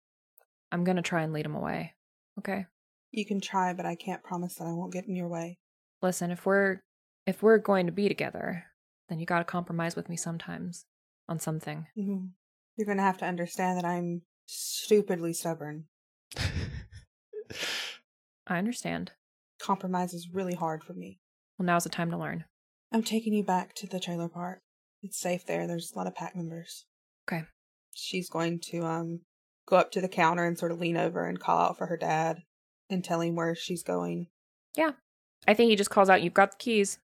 I'm gonna try and lead them away. Okay. You can try, but I can't promise that I won't get in your way. Listen, if we're if we're going to be together, then you gotta compromise with me sometimes on something. hmm You're gonna have to understand that I'm stupidly stubborn. I understand. Compromise is really hard for me. Well, now's the time to learn. I'm taking you back to the trailer park. It's safe there. There's a lot of pack members. Okay. She's going to um go up to the counter and sort of lean over and call out for her dad and tell him where she's going. Yeah. I think he just calls out, "You've got the keys."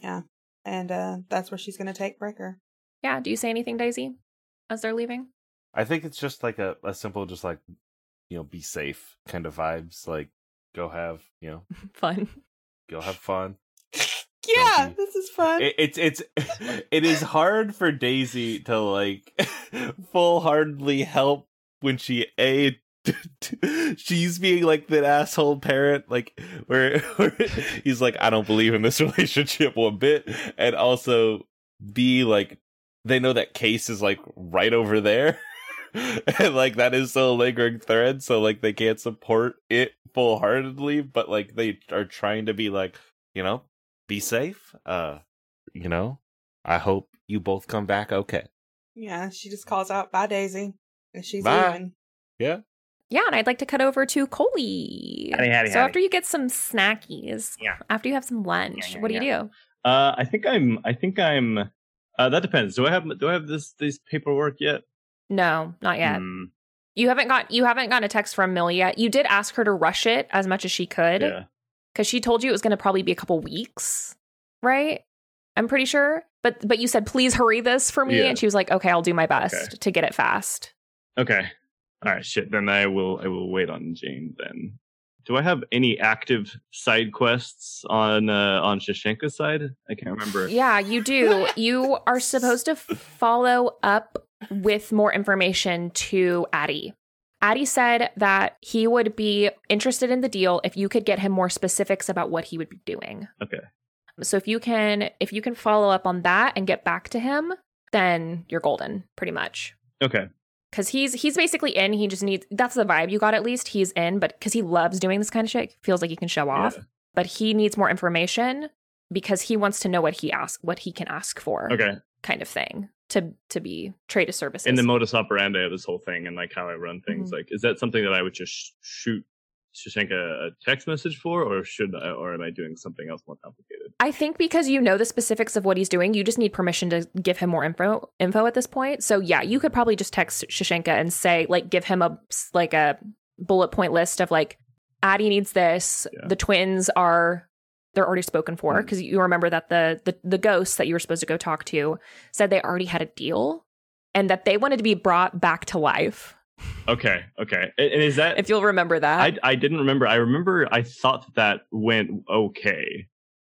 Yeah. And uh that's where she's gonna take Breaker. Yeah. Do you say anything, Daisy, as they're leaving? I think it's just like a, a simple, just like, you know, be safe kind of vibes. Like, go have, you know, Fun. go have fun. Yeah, be- this is fun. It, it's it's it is hard for Daisy to like full heartedly help when she a she's being like that asshole parent like where, where he's like I don't believe in this relationship one bit and also b like they know that case is like right over there and like that is still a lingering thread so like they can't support it full heartedly but like they are trying to be like you know be safe uh you know i hope you both come back okay yeah, she just calls out, Bye Daisy. And she's Bye. leaving. yeah Yeah, and I'd like to cut over to Coley. Howdy, howdy, so howdy. after you get some snackies, Yeah. after you have some lunch, Yeah, yeah, what do you do? Uh, I think I'm. I think I'm. Uh, that depends. Do I have? Do I have this? This paperwork yet? No, not yet. Hmm, You haven't got you haven't gotten a text from Millie yet. You did ask her to rush it as much as she could yeah. because she told you it was going to probably be a couple weeks, right? I'm pretty sure. But but you said please hurry this for me, Yeah. and she was like, okay, I'll do my best Okay. to get it fast. Okay. All right. Shit. Then I will. I will wait on Jane. Then. Do I have any active side quests on uh, on Shashenka's side? I can't remember. Yeah, you do. you are supposed to follow up with more information to Addie. Addie said that he would be interested in the deal if you could get him more specifics about what he would be doing. Okay. So if you can if you can follow up on that and get back to him, then you're golden, pretty much. Okay. Cuz he's he's basically in, he just needs that's the vibe you got at least. He's in, but cuz he loves doing this kind of shit, feels like he can show off, Yeah. but he needs more information because he wants to know what he ask what he can ask for Okay. kind of thing to to be trade of services. In the modus operandi of this whole thing and like how I run things, Mm-hmm. like is that something that I would just sh- shoot Shashenka a text message for, or should I, or am I doing something else more complicated? I think because you know the specifics of what he's doing, you just need permission to give him more info info at this point. So yeah, you could probably just text Shashenka and say like give him a like a bullet point list of like Addie needs this. Yeah. The twins are they're already spoken for because you remember that the, the the ghosts that you were supposed to go talk to said they already had a deal and that they wanted to be brought back to life. Okay. Okay. And, is that If you'll remember that. I I didn't remember. I remember I thought that, that went okay.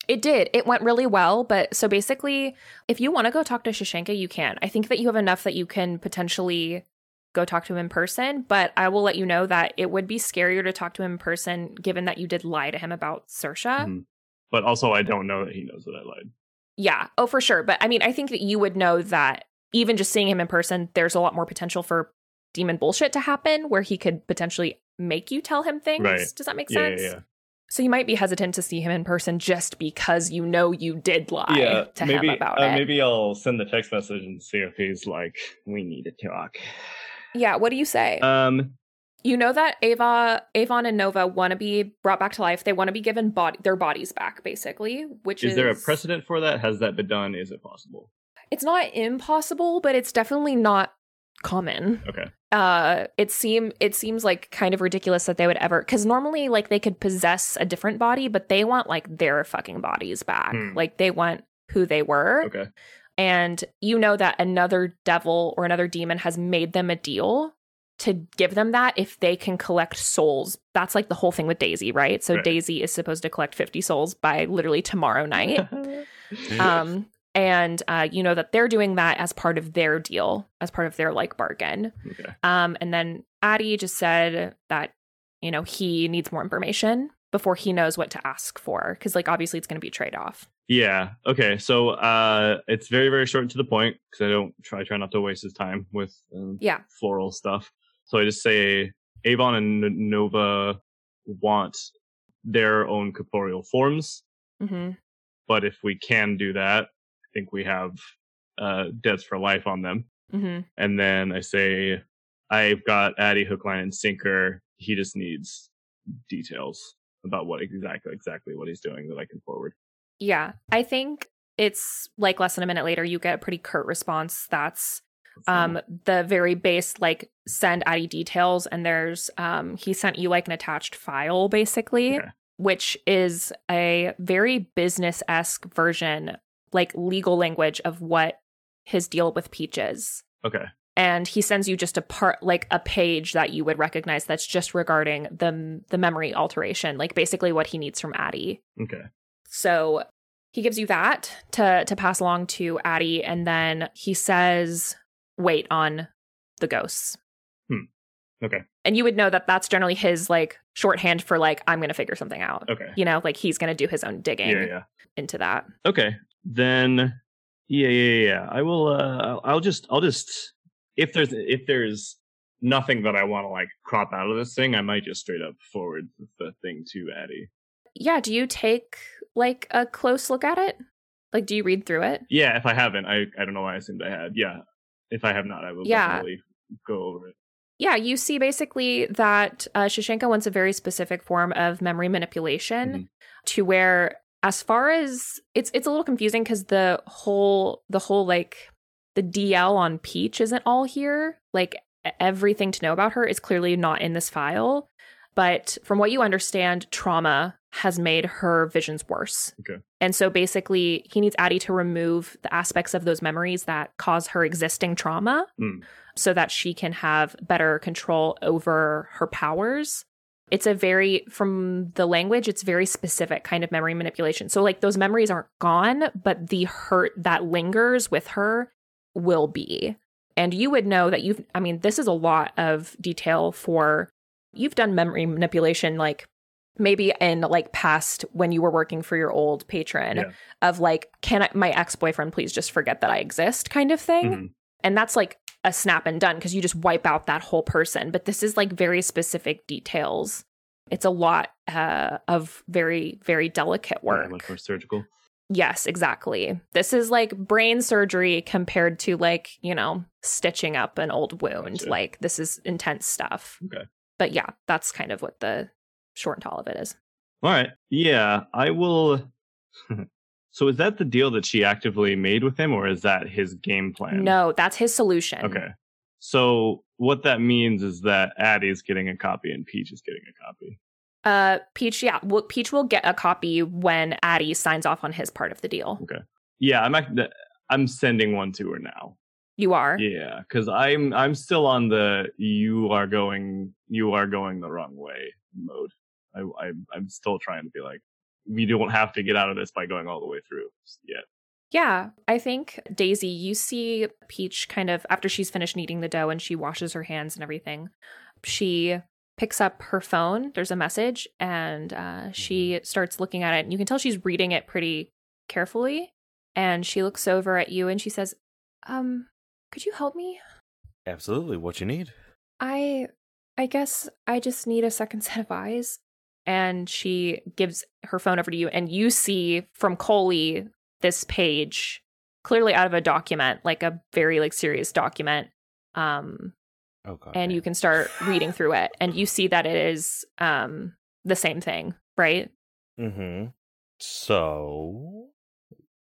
It did. It went really well. But so basically, if you want to go talk to Shashenka, you can. I think that you have enough that you can potentially go talk to him in person. But I will let you know that it would be scarier to talk to him in person, given that you did lie to him about Sersha. Mhm. But also, I don't know that he knows that I lied. Yeah. Oh, for sure. But I mean, I think that you would know that even just seeing him in person, there's a lot more potential for demon bullshit to happen where he could potentially make you tell him things. Right. Does that make sense? yeah, yeah. So you might be hesitant to see him in person just because you know you did lie to maybe him about uh, it. maybe I'll send the text message and see if he's like, "We need to talk." Yeah, what do you say? Um, you know that Ava, Avon, and Nova want to be brought back to life. They want to be given body their bodies back, basically. Which is, is there a precedent for that? Has that been done? Is it possible? It's not impossible, but it's definitely not common. Okay. Uh, it seem it seems like kind of ridiculous that they would ever because normally like they could possess a different body, but they want like their fucking bodies back. Hmm. Like they want who they were. Okay. and you know that another devil or another demon has made them a deal to give them that if they can collect souls. That's like the whole thing with Daisy, right? So Right. Daisy is supposed to collect 50 souls by literally tomorrow night. um and uh you know that they're doing that as part of their deal, as part of their like bargain. okay. Um and then Addie just said that you know he needs more information before he knows what to ask for cuz like obviously it's going to be a trade-off. Yeah. Okay. So uh, it's very very short and to the point because I don't try try not to waste his time with um, Yeah. floral stuff. So I just say Avon and Nova want their own corporeal forms, Mhm. but if we can do that, I think we have uh, deaths for life on them. Mhm. And then I say I've got Addie hook, line, and sinker. He just needs details about what exactly exactly what he's doing that I can forward. Yeah, I think it's like less than a minute later, you get a pretty curt response. That's um the very base, like send Addie details, and there's um he sent you like an attached file basically, Okay. which is a very business esque version, like legal language of what his deal with Peach is. okay. And he sends you just a part, like a page that you would recognize that's just regarding the the memory alteration, like basically what he needs from Addie. Okay. So he gives you that to to pass along to Addie, and then he says, "Wait on the ghosts." Hmm. Okay. And you would know that that's generally his like shorthand for like I'm going to figure something out. Okay. You know, like he's going to do his own digging Yeah, yeah. into that. Okay. Then yeah, yeah, yeah. I will uh I'll, just I'll just if there's if there's nothing that I want to like crop out of this thing, I might just straight up forward the thing to Addie. Yeah. Do you take like a close look at it? Like, do you read through it? Yeah, if I haven't, I I don't know why I assumed I had. Yeah. If I have not, I will Yeah. definitely go over it. Yeah, you see basically that uh, wants a very specific form of memory manipulation Mhm. to where, as far as it's it's a little confusing because the whole the whole like the DL on Peach isn't all here. Like everything to know about her is clearly not in this file. But from what you understand, trauma has made her visions worse. Okay. And so basically, he needs Addie to remove the aspects of those memories that cause her existing trauma Mm. so that she can have better control over her powers. It's a very, from the language, it's very specific kind of memory manipulation. So, like, those memories aren't gone, but the hurt that lingers with her will be. And you would know that you've, I mean, this is a lot of detail for, you've done memory manipulation, like, maybe in like past when you were working for your old patron Yeah. of like can I, my ex-boyfriend please just forget that i exist kind of thing Mhm. and that's like a snap and done because you just wipe out that whole person but this is like very specific details it's a lot uh, of very very delicate Yeah, work much more surgical. yes exactly this is like brain surgery compared to like you know stitching up an old wound Gotcha. like this is intense stuff Okay. But yeah that's kind of what the short and tall of it is All right. Yeah, I will. so is that the deal that she actively made with him, or is that his game plan? no that's his solution Okay. So what that means is that Addie's getting a copy and Peach is getting a copy. uh peach yeah well, peach will get a copy when addie signs off on his part of the deal Okay. Yeah, I'm act- I'm sending one to her now. You are Yeah, because I'm I'm still on the you are going you are going the wrong way mode. I, I I'm still trying to be like we don't have to get out of this by going all the way through yet. Yeah, I think Daisy, you see Peach kind of after she's finished kneading the dough and she washes her hands and everything, she picks up her phone. There's a message and uh, she starts looking at it. And you can tell she's reading it pretty carefully. And she looks over at you and she says, Um, could you help me? Absolutely. What you need? I I guess I just need a second set of eyes. and she gives her phone over to you, and you see from Coley this page clearly out of a document, like a very like serious document. Um, Oh god. and you can start reading through it, and you see that it is um the same thing, right? Mm-hmm. So,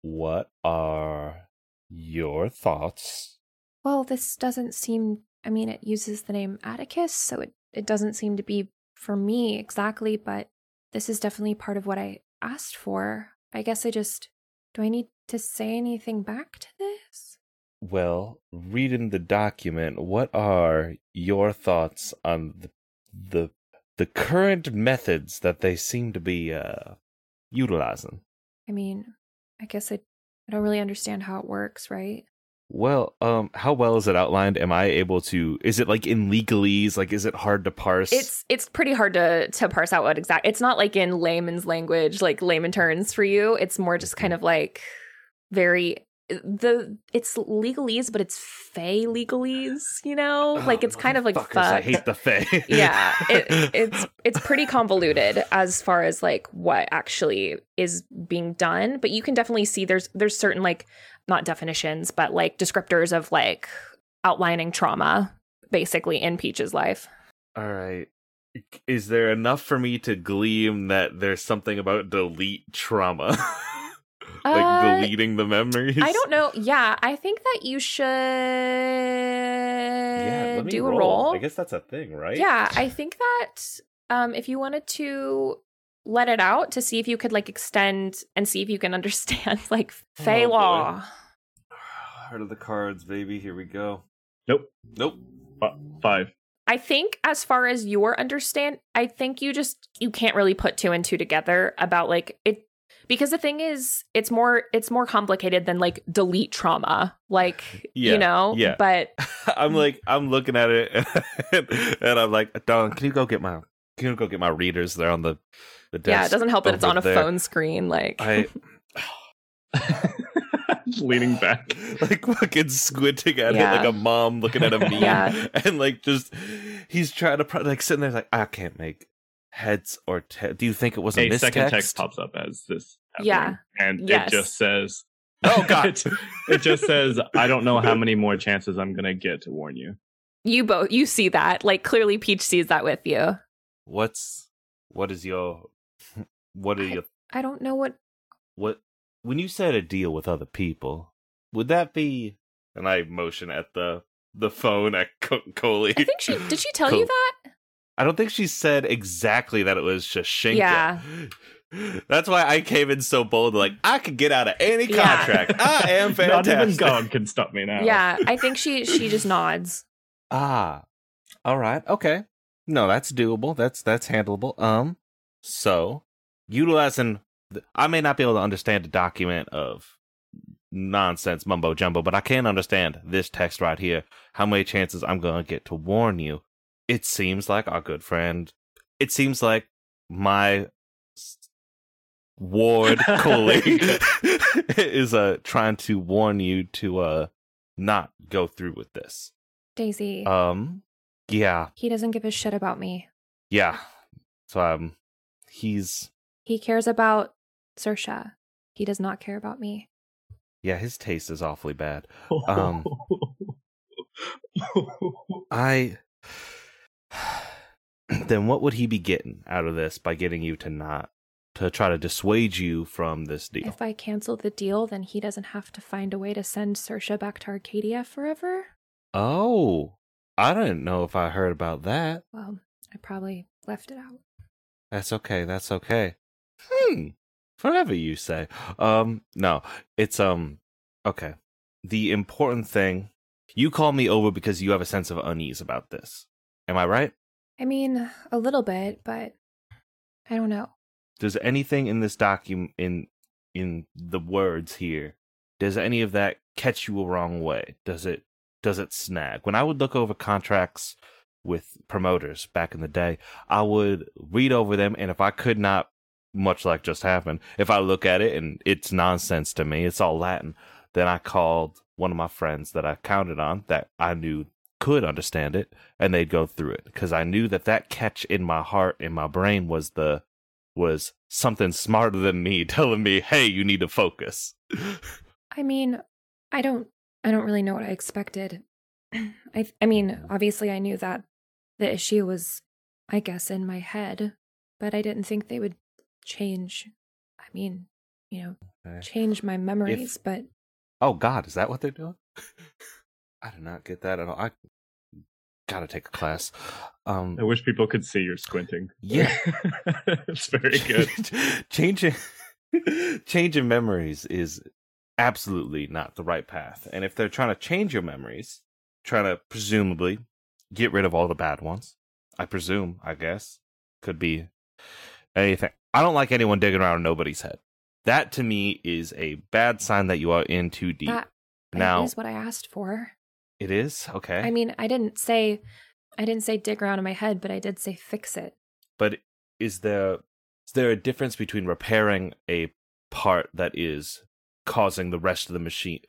what are your thoughts? Well, this doesn't seem. I mean, it uses the name Atticus, so it it doesn't seem to be for me exactly, but this is definitely part of what I asked for. I guess I just do I need to say anything back to this? Well, reading the document, what are your thoughts on the the, the current methods that they seem to be uh, utilizing? I mean, I guess I I don't really understand how it works, right? Well, um, how well is it outlined? Am I able to? Is it like in legalese? Like, is it hard to parse? It's it's pretty hard to to parse out what exact. It's not like in layman's language, like layman terms for you. It's more just kind of like very the it's legalese, but it's fey legalese. You know, Oh, like it's kind of like fuck. I hate the Fae. yeah, it, it's it's pretty convoluted as far as like what actually is being done, but you can definitely see there's there's certain like not definitions, but like descriptors of like outlining trauma basically in Peach's life. All right. Is there enough for me to glean that there's something about delete trauma? like Uh, deleting the memories? I don't know. Yeah, I think that you should Yeah, do roll. a roll. I guess that's a thing, right? Yeah, I think that um, if you wanted to let it out to see if you could like extend and see if you can understand like Fey Oh, boy. law. Heart of the cards, baby. Here we go. Nope. Nope. F- five. I think as far as your understand, I think you just you can't really put two and two together about like it because the thing is it's more it's more complicated than like delete trauma. Like Yeah, you know? yeah. But I'm like, I'm looking at it, and, I'm like, Don, can you go get my, can you go get my readers? They're on the, the desk. yeah, it doesn't help that it's on a there. phone screen. Like I Leaning back. like fucking squinting at Yeah. it like a mom looking at a meme, Yeah. and like just he's trying to pro- like sitting there like I can't make heads or te- do you think it was a, A second mistext? text pops up as this. happening, Yeah. and Yes. it just says, Oh god, it, it just says, "I don't know how many more chances I'm gonna get to warn you." you both you see that. Like clearly Peach sees that with you. what's what is your what are I- your I don't know what what when you said a deal with other people would that be and i motion at the the phone at Co- Coley. I think she did she tell Cool. you that? I don't think she said exactly that it was Shashinka. Yeah. That's why I came in so bold, like I could get out of any Yeah. contract. I am fantastic. Not even fantastic. God can stop me now. Yeah, I think she she just nods. Ah, all right, okay. No, that's doable. That's that's handleable. Um, so utilizing, the, I may not be able to understand a document of nonsense mumbo jumbo, but I can understand this text right here. How many chances I'm gonna get to warn you? It seems like our good friend. It seems like my ward colleague is uh trying to warn you to uh not go through with this. Daisy, Um, yeah, he doesn't give a shit about me. yeah. So um, he's He cares about Sersha. He does not care about me. yeah, his taste is awfully bad. Um, I then what would he be getting out of this by getting you to not to try to dissuade you from this deal? If I cancel the deal, then he doesn't have to find a way to send Sersha back to Arcadia forever. oh, I didn't know if I heard about that. Well, I probably left it out. That's okay. That's okay. Hmm. Forever, you say. Um, no, it's um. Okay. The important thing, you call me over because you have a sense of unease about this. Am I right? I mean, a little bit, but I don't know. Does anything in this document in in the words here, does any of that catch you a wrong way? Does it does it snag? When I would look over contracts with promoters back in the day, I would read over them and if I could not much like just happened, if I look at it and it's nonsense to me, it's all Latin, then I called one of my friends that I counted on that I knew could understand it and they'd go through it because I knew that that catch in my heart in my brain was the was something smarter than me telling me, "Hey, you need to focus." I mean, I don't I don't really know what I expected. I I mean, obviously I knew that the issue was I guess in my head, but I didn't think they would change I mean, you know, Okay. change my memories, but Oh God, is that what they're doing? I did not get that at all. I gotta take a class. Um, I wish people could see you're squinting. Yeah. it's very good. changing changing memories is absolutely not the right path. And if they're trying to change your memories, trying to presumably get rid of all the bad ones, I presume, I guess, could be anything. I don't like anyone digging around in nobody's head. That to me is a bad sign that you are in too deep. that now is what I asked for. It is okay. I mean, I didn't say I didn't say dig around in my head, but I did say fix it. but is there is there a difference between repairing a part that is causing the rest of the machine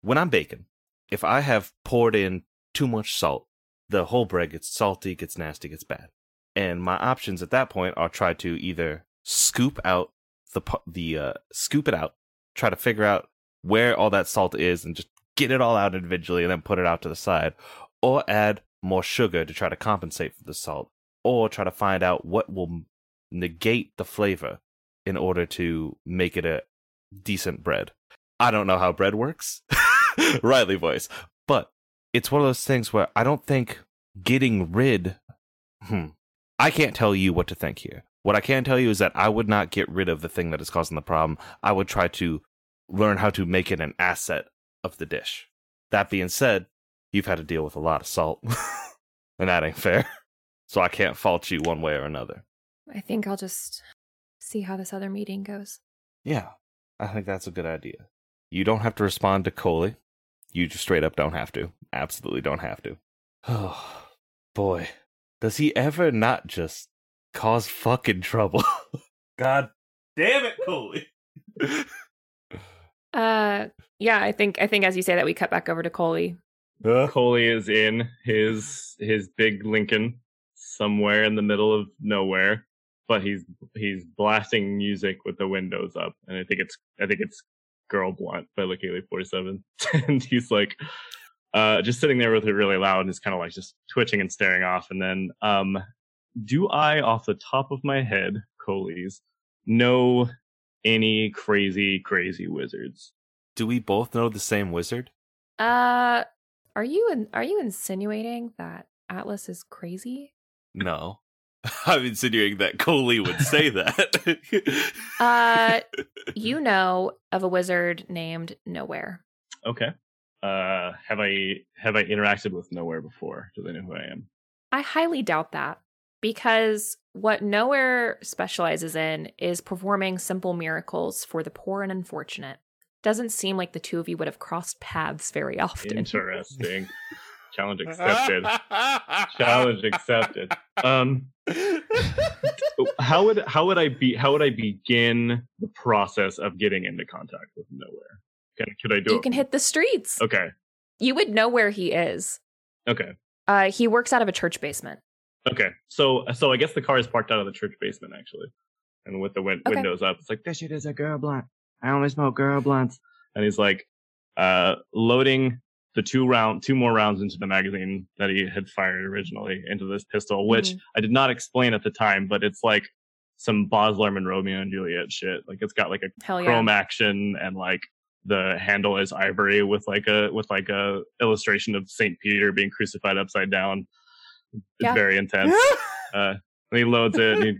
when i'm baking if i have poured in too much salt the whole bread gets salty gets nasty gets bad and my options at that point are try to either scoop out the the uh, scoop it out try to figure out where all that salt is and just get it all out individually and then put it out to the side or add more sugar to try to compensate for the salt or try to find out what will negate the flavor in order to make it a decent bread. I don't know how bread works, Riley voice, but it's one of those things where I don't think getting rid. Hmm. I can't tell you what to think here. What I can tell you is that I would not get rid of the thing that is causing the problem. I would try to learn how to make it an asset of the dish. That being said, you've had to deal with a lot of salt, and that ain't fair. So I can't fault you one way or another. I think I'll just see how this other meeting goes. Yeah, I think that's a good idea. You don't have to respond to Coley. You just straight up don't have to. Absolutely don't have to. Oh, boy. Does he ever not just cause fucking trouble? God damn it, Coley. Uh yeah, I think I think as you say that we cut back over to Coley. Coley is in his his big Lincoln somewhere in the middle of nowhere, but he's he's blasting music with the windows up, and I think it's I think it's "Girl Blunt" by Lakaylee Forty Seven, and he's like uh just sitting there with it really loud, and he's kind of like just twitching and staring off, and then um, do I off the top of my head, Coley's know any crazy crazy wizards? Do we both know the same wizard? Uh are you in, are you insinuating that Atlas is crazy? No. I'm insinuating that Coley would say that. Uh, You know of a wizard named Nowhere. Okay. Uh, have I have I interacted with Nowhere before? Do they know who I am? I highly doubt that because what Nowhere specializes in is performing simple miracles for the poor and unfortunate. Doesn't seem like the two of you would have crossed paths very often. Interesting. Challenge accepted. Challenge accepted. Um, how would how would I be? How would I begin the process of getting into contact with Nowhere? Can could I do You it? can hit the streets. Okay. You would know where he is. Okay. Uh, he works out of a church basement. Okay. So so I guess the car is parked out of the church basement actually, and with the win- Okay. windows up, it's like this shit is a girl blunt. I only smoke girl blunts. And he's like, uh, loading the two round, two more rounds into the magazine that he had fired originally into this pistol, which Mhm. I did not explain at the time, but it's like some Baz Luhrmann Romeo and Juliet shit. Like it's got like a Hell yeah. chrome action and like the handle is ivory with like a with like a illustration of Saint Peter being crucified upside down. It's Yeah. very intense. uh, and he loads it and he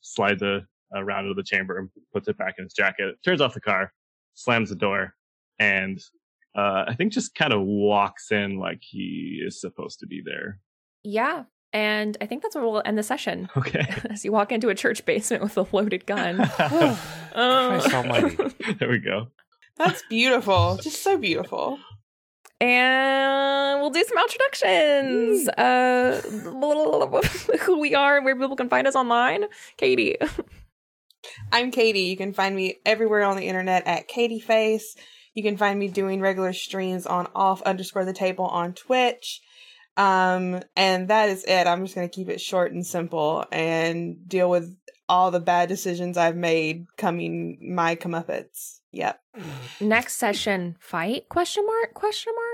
slides a, a round into the chamber and puts it back in his jacket. Turns off the car, slams the door, and uh, I think just kind of walks in like he is supposed to be there. Yeah. And I think that's where we'll end the session. Okay. As you walk into a church basement with a loaded gun. Christ almighty. there we go. That's beautiful. Just so beautiful. And we'll do some introductions. Uh, who we are and where people can find us online. Katy. I'm Katy. You can find me everywhere on the internet at Katy Faise. You can find me doing regular streams on off underscore the table on Twitch. Um, and that is it. I'm just gonna keep it short and simple and deal with all the bad decisions I've made coming my comeuppets. Yep. Next session, fight? Question mark? Question mark?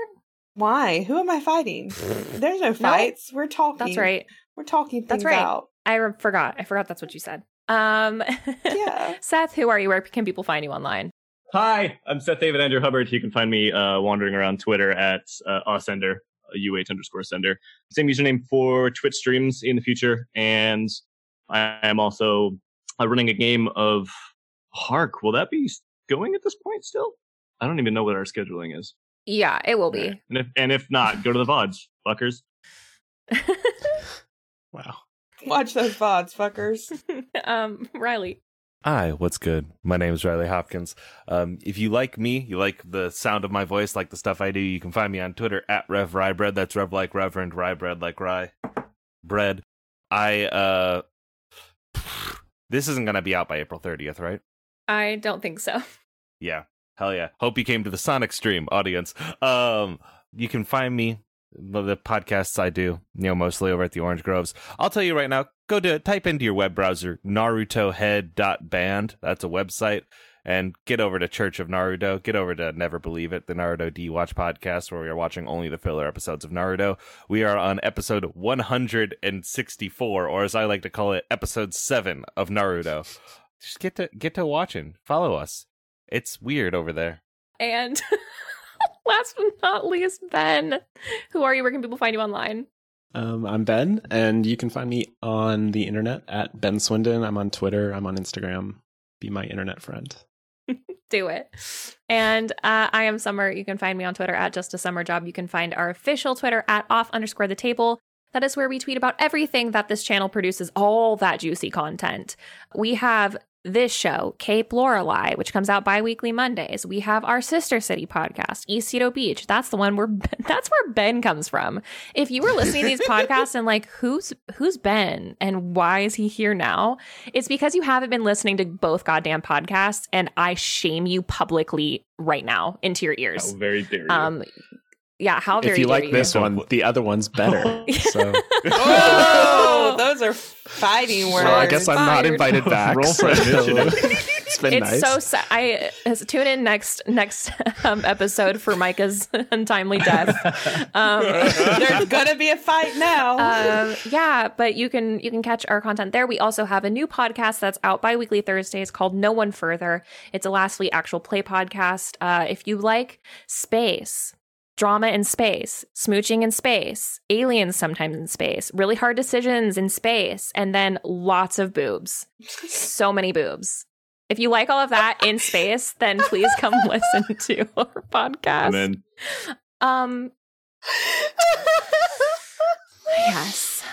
Why? Who am I fighting? There's no fights. We're talking. That's right. We're talking things That's right. out. I re- forgot. I forgot that's what you said. Um, Yeah. Seth, who are you? Where can people find you online? Hi, I'm Seth David Andrew Hubbard. You can find me uh, wandering around Twitter at uh, Awsender, uh, uh underscore sender. Same username for Twitch streams in the future. And I am also uh, running a game of Hark. Will that be going at this point still? I don't even know what our scheduling is. Yeah, it will be. And if, and if not, go to the VODs, fuckers. Wow. Watch those VODs, fuckers. um, Riley. Hi, what's good? My name is Riley Hopkins. Um, if you like me, you like the sound of my voice, like the stuff I do, you can find me on Twitter at Rev RyeBread. That's Rev like Reverend, Rye bread like Rye bread. I uh, this isn't gonna be out by April 30th, right? I don't think so. Yeah, hell yeah. Hope you came to the Sonic stream, audience. Um, you can find me the podcasts I do, you know, mostly over at the Orange Groves. I'll tell you right now, go to type into your web browser narutohead.band. That's a website. And get over to Church of Naruto. Get over to Never Believe It, the Naruto D Watch podcast, where we are watching only the filler episodes of Naruto. We are on episode 164, or as I like to call it, episode 7 of Naruto. Just get to get to watching. Follow us. It's weird over there. And last but not least, Ben. Who are you? Where can people find you online? Um, I'm Ben, and you can find me on the internet at Ben Swinden. I'm on Twitter. I'm on Instagram. Be my internet friend. do it. And uh, I am Summer. You can find me on Twitter at just a summer job. You can find our official Twitter at off underscore the table. That is where we tweet about everything that this channel produces, all that juicy content. We have this show, Cape Lorelei, which comes out bi-weekly Mondays. We have our sister city podcast, East Cedo Beach. That's the one where that's where Ben comes from. If you were listening to these podcasts and like who's who's Ben and why is he here now? It's because you haven't been listening to both goddamn podcasts and I shame you publicly right now into your ears. How very dare you. Um yeah, how very if you dare like this one, the other one's better. so oh, those are fighting words. well, I guess I'm not invited back. Roll for initiative. it's been it's nice. so sad. I uh, tune in next next um, episode for Micah's untimely death. Um, There's gonna be a fight now. um, yeah, but you can you can catch our content there. We also have a new podcast that's out bi-weekly Thursdays called No One Further. It's a lastly actual play podcast. Uh, if you like space, drama in space, smooching in space, aliens sometimes in space, really hard decisions in space, and then lots of boobs. so many boobs. If you like all of that in space, then please come listen to our podcast. and then um yes.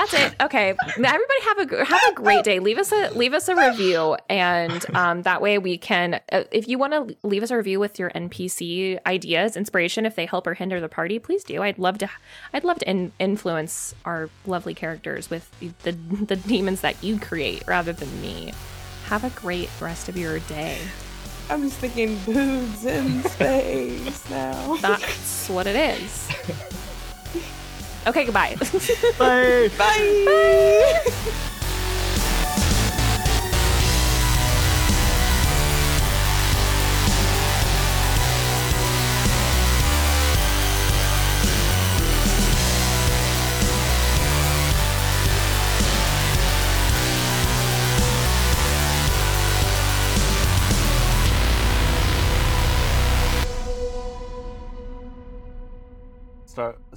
That's it. Okay, everybody have a have a great day. Leave us a leave us a review, and um, that way we can. Uh, if you want to leave us a review with your NPC ideas, inspiration, if they help or hinder the party, please do. I'd love to. I'd love to in, influence our lovely characters with the the demons that you create rather than me. Have a great rest of your day. I'm just thinking boobs in space now. That's what it is. Okay, goodbye. Bye. Bye. Star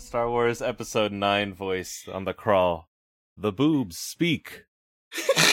Star Wars Episode 9 voice on the crawl. The boobs speak.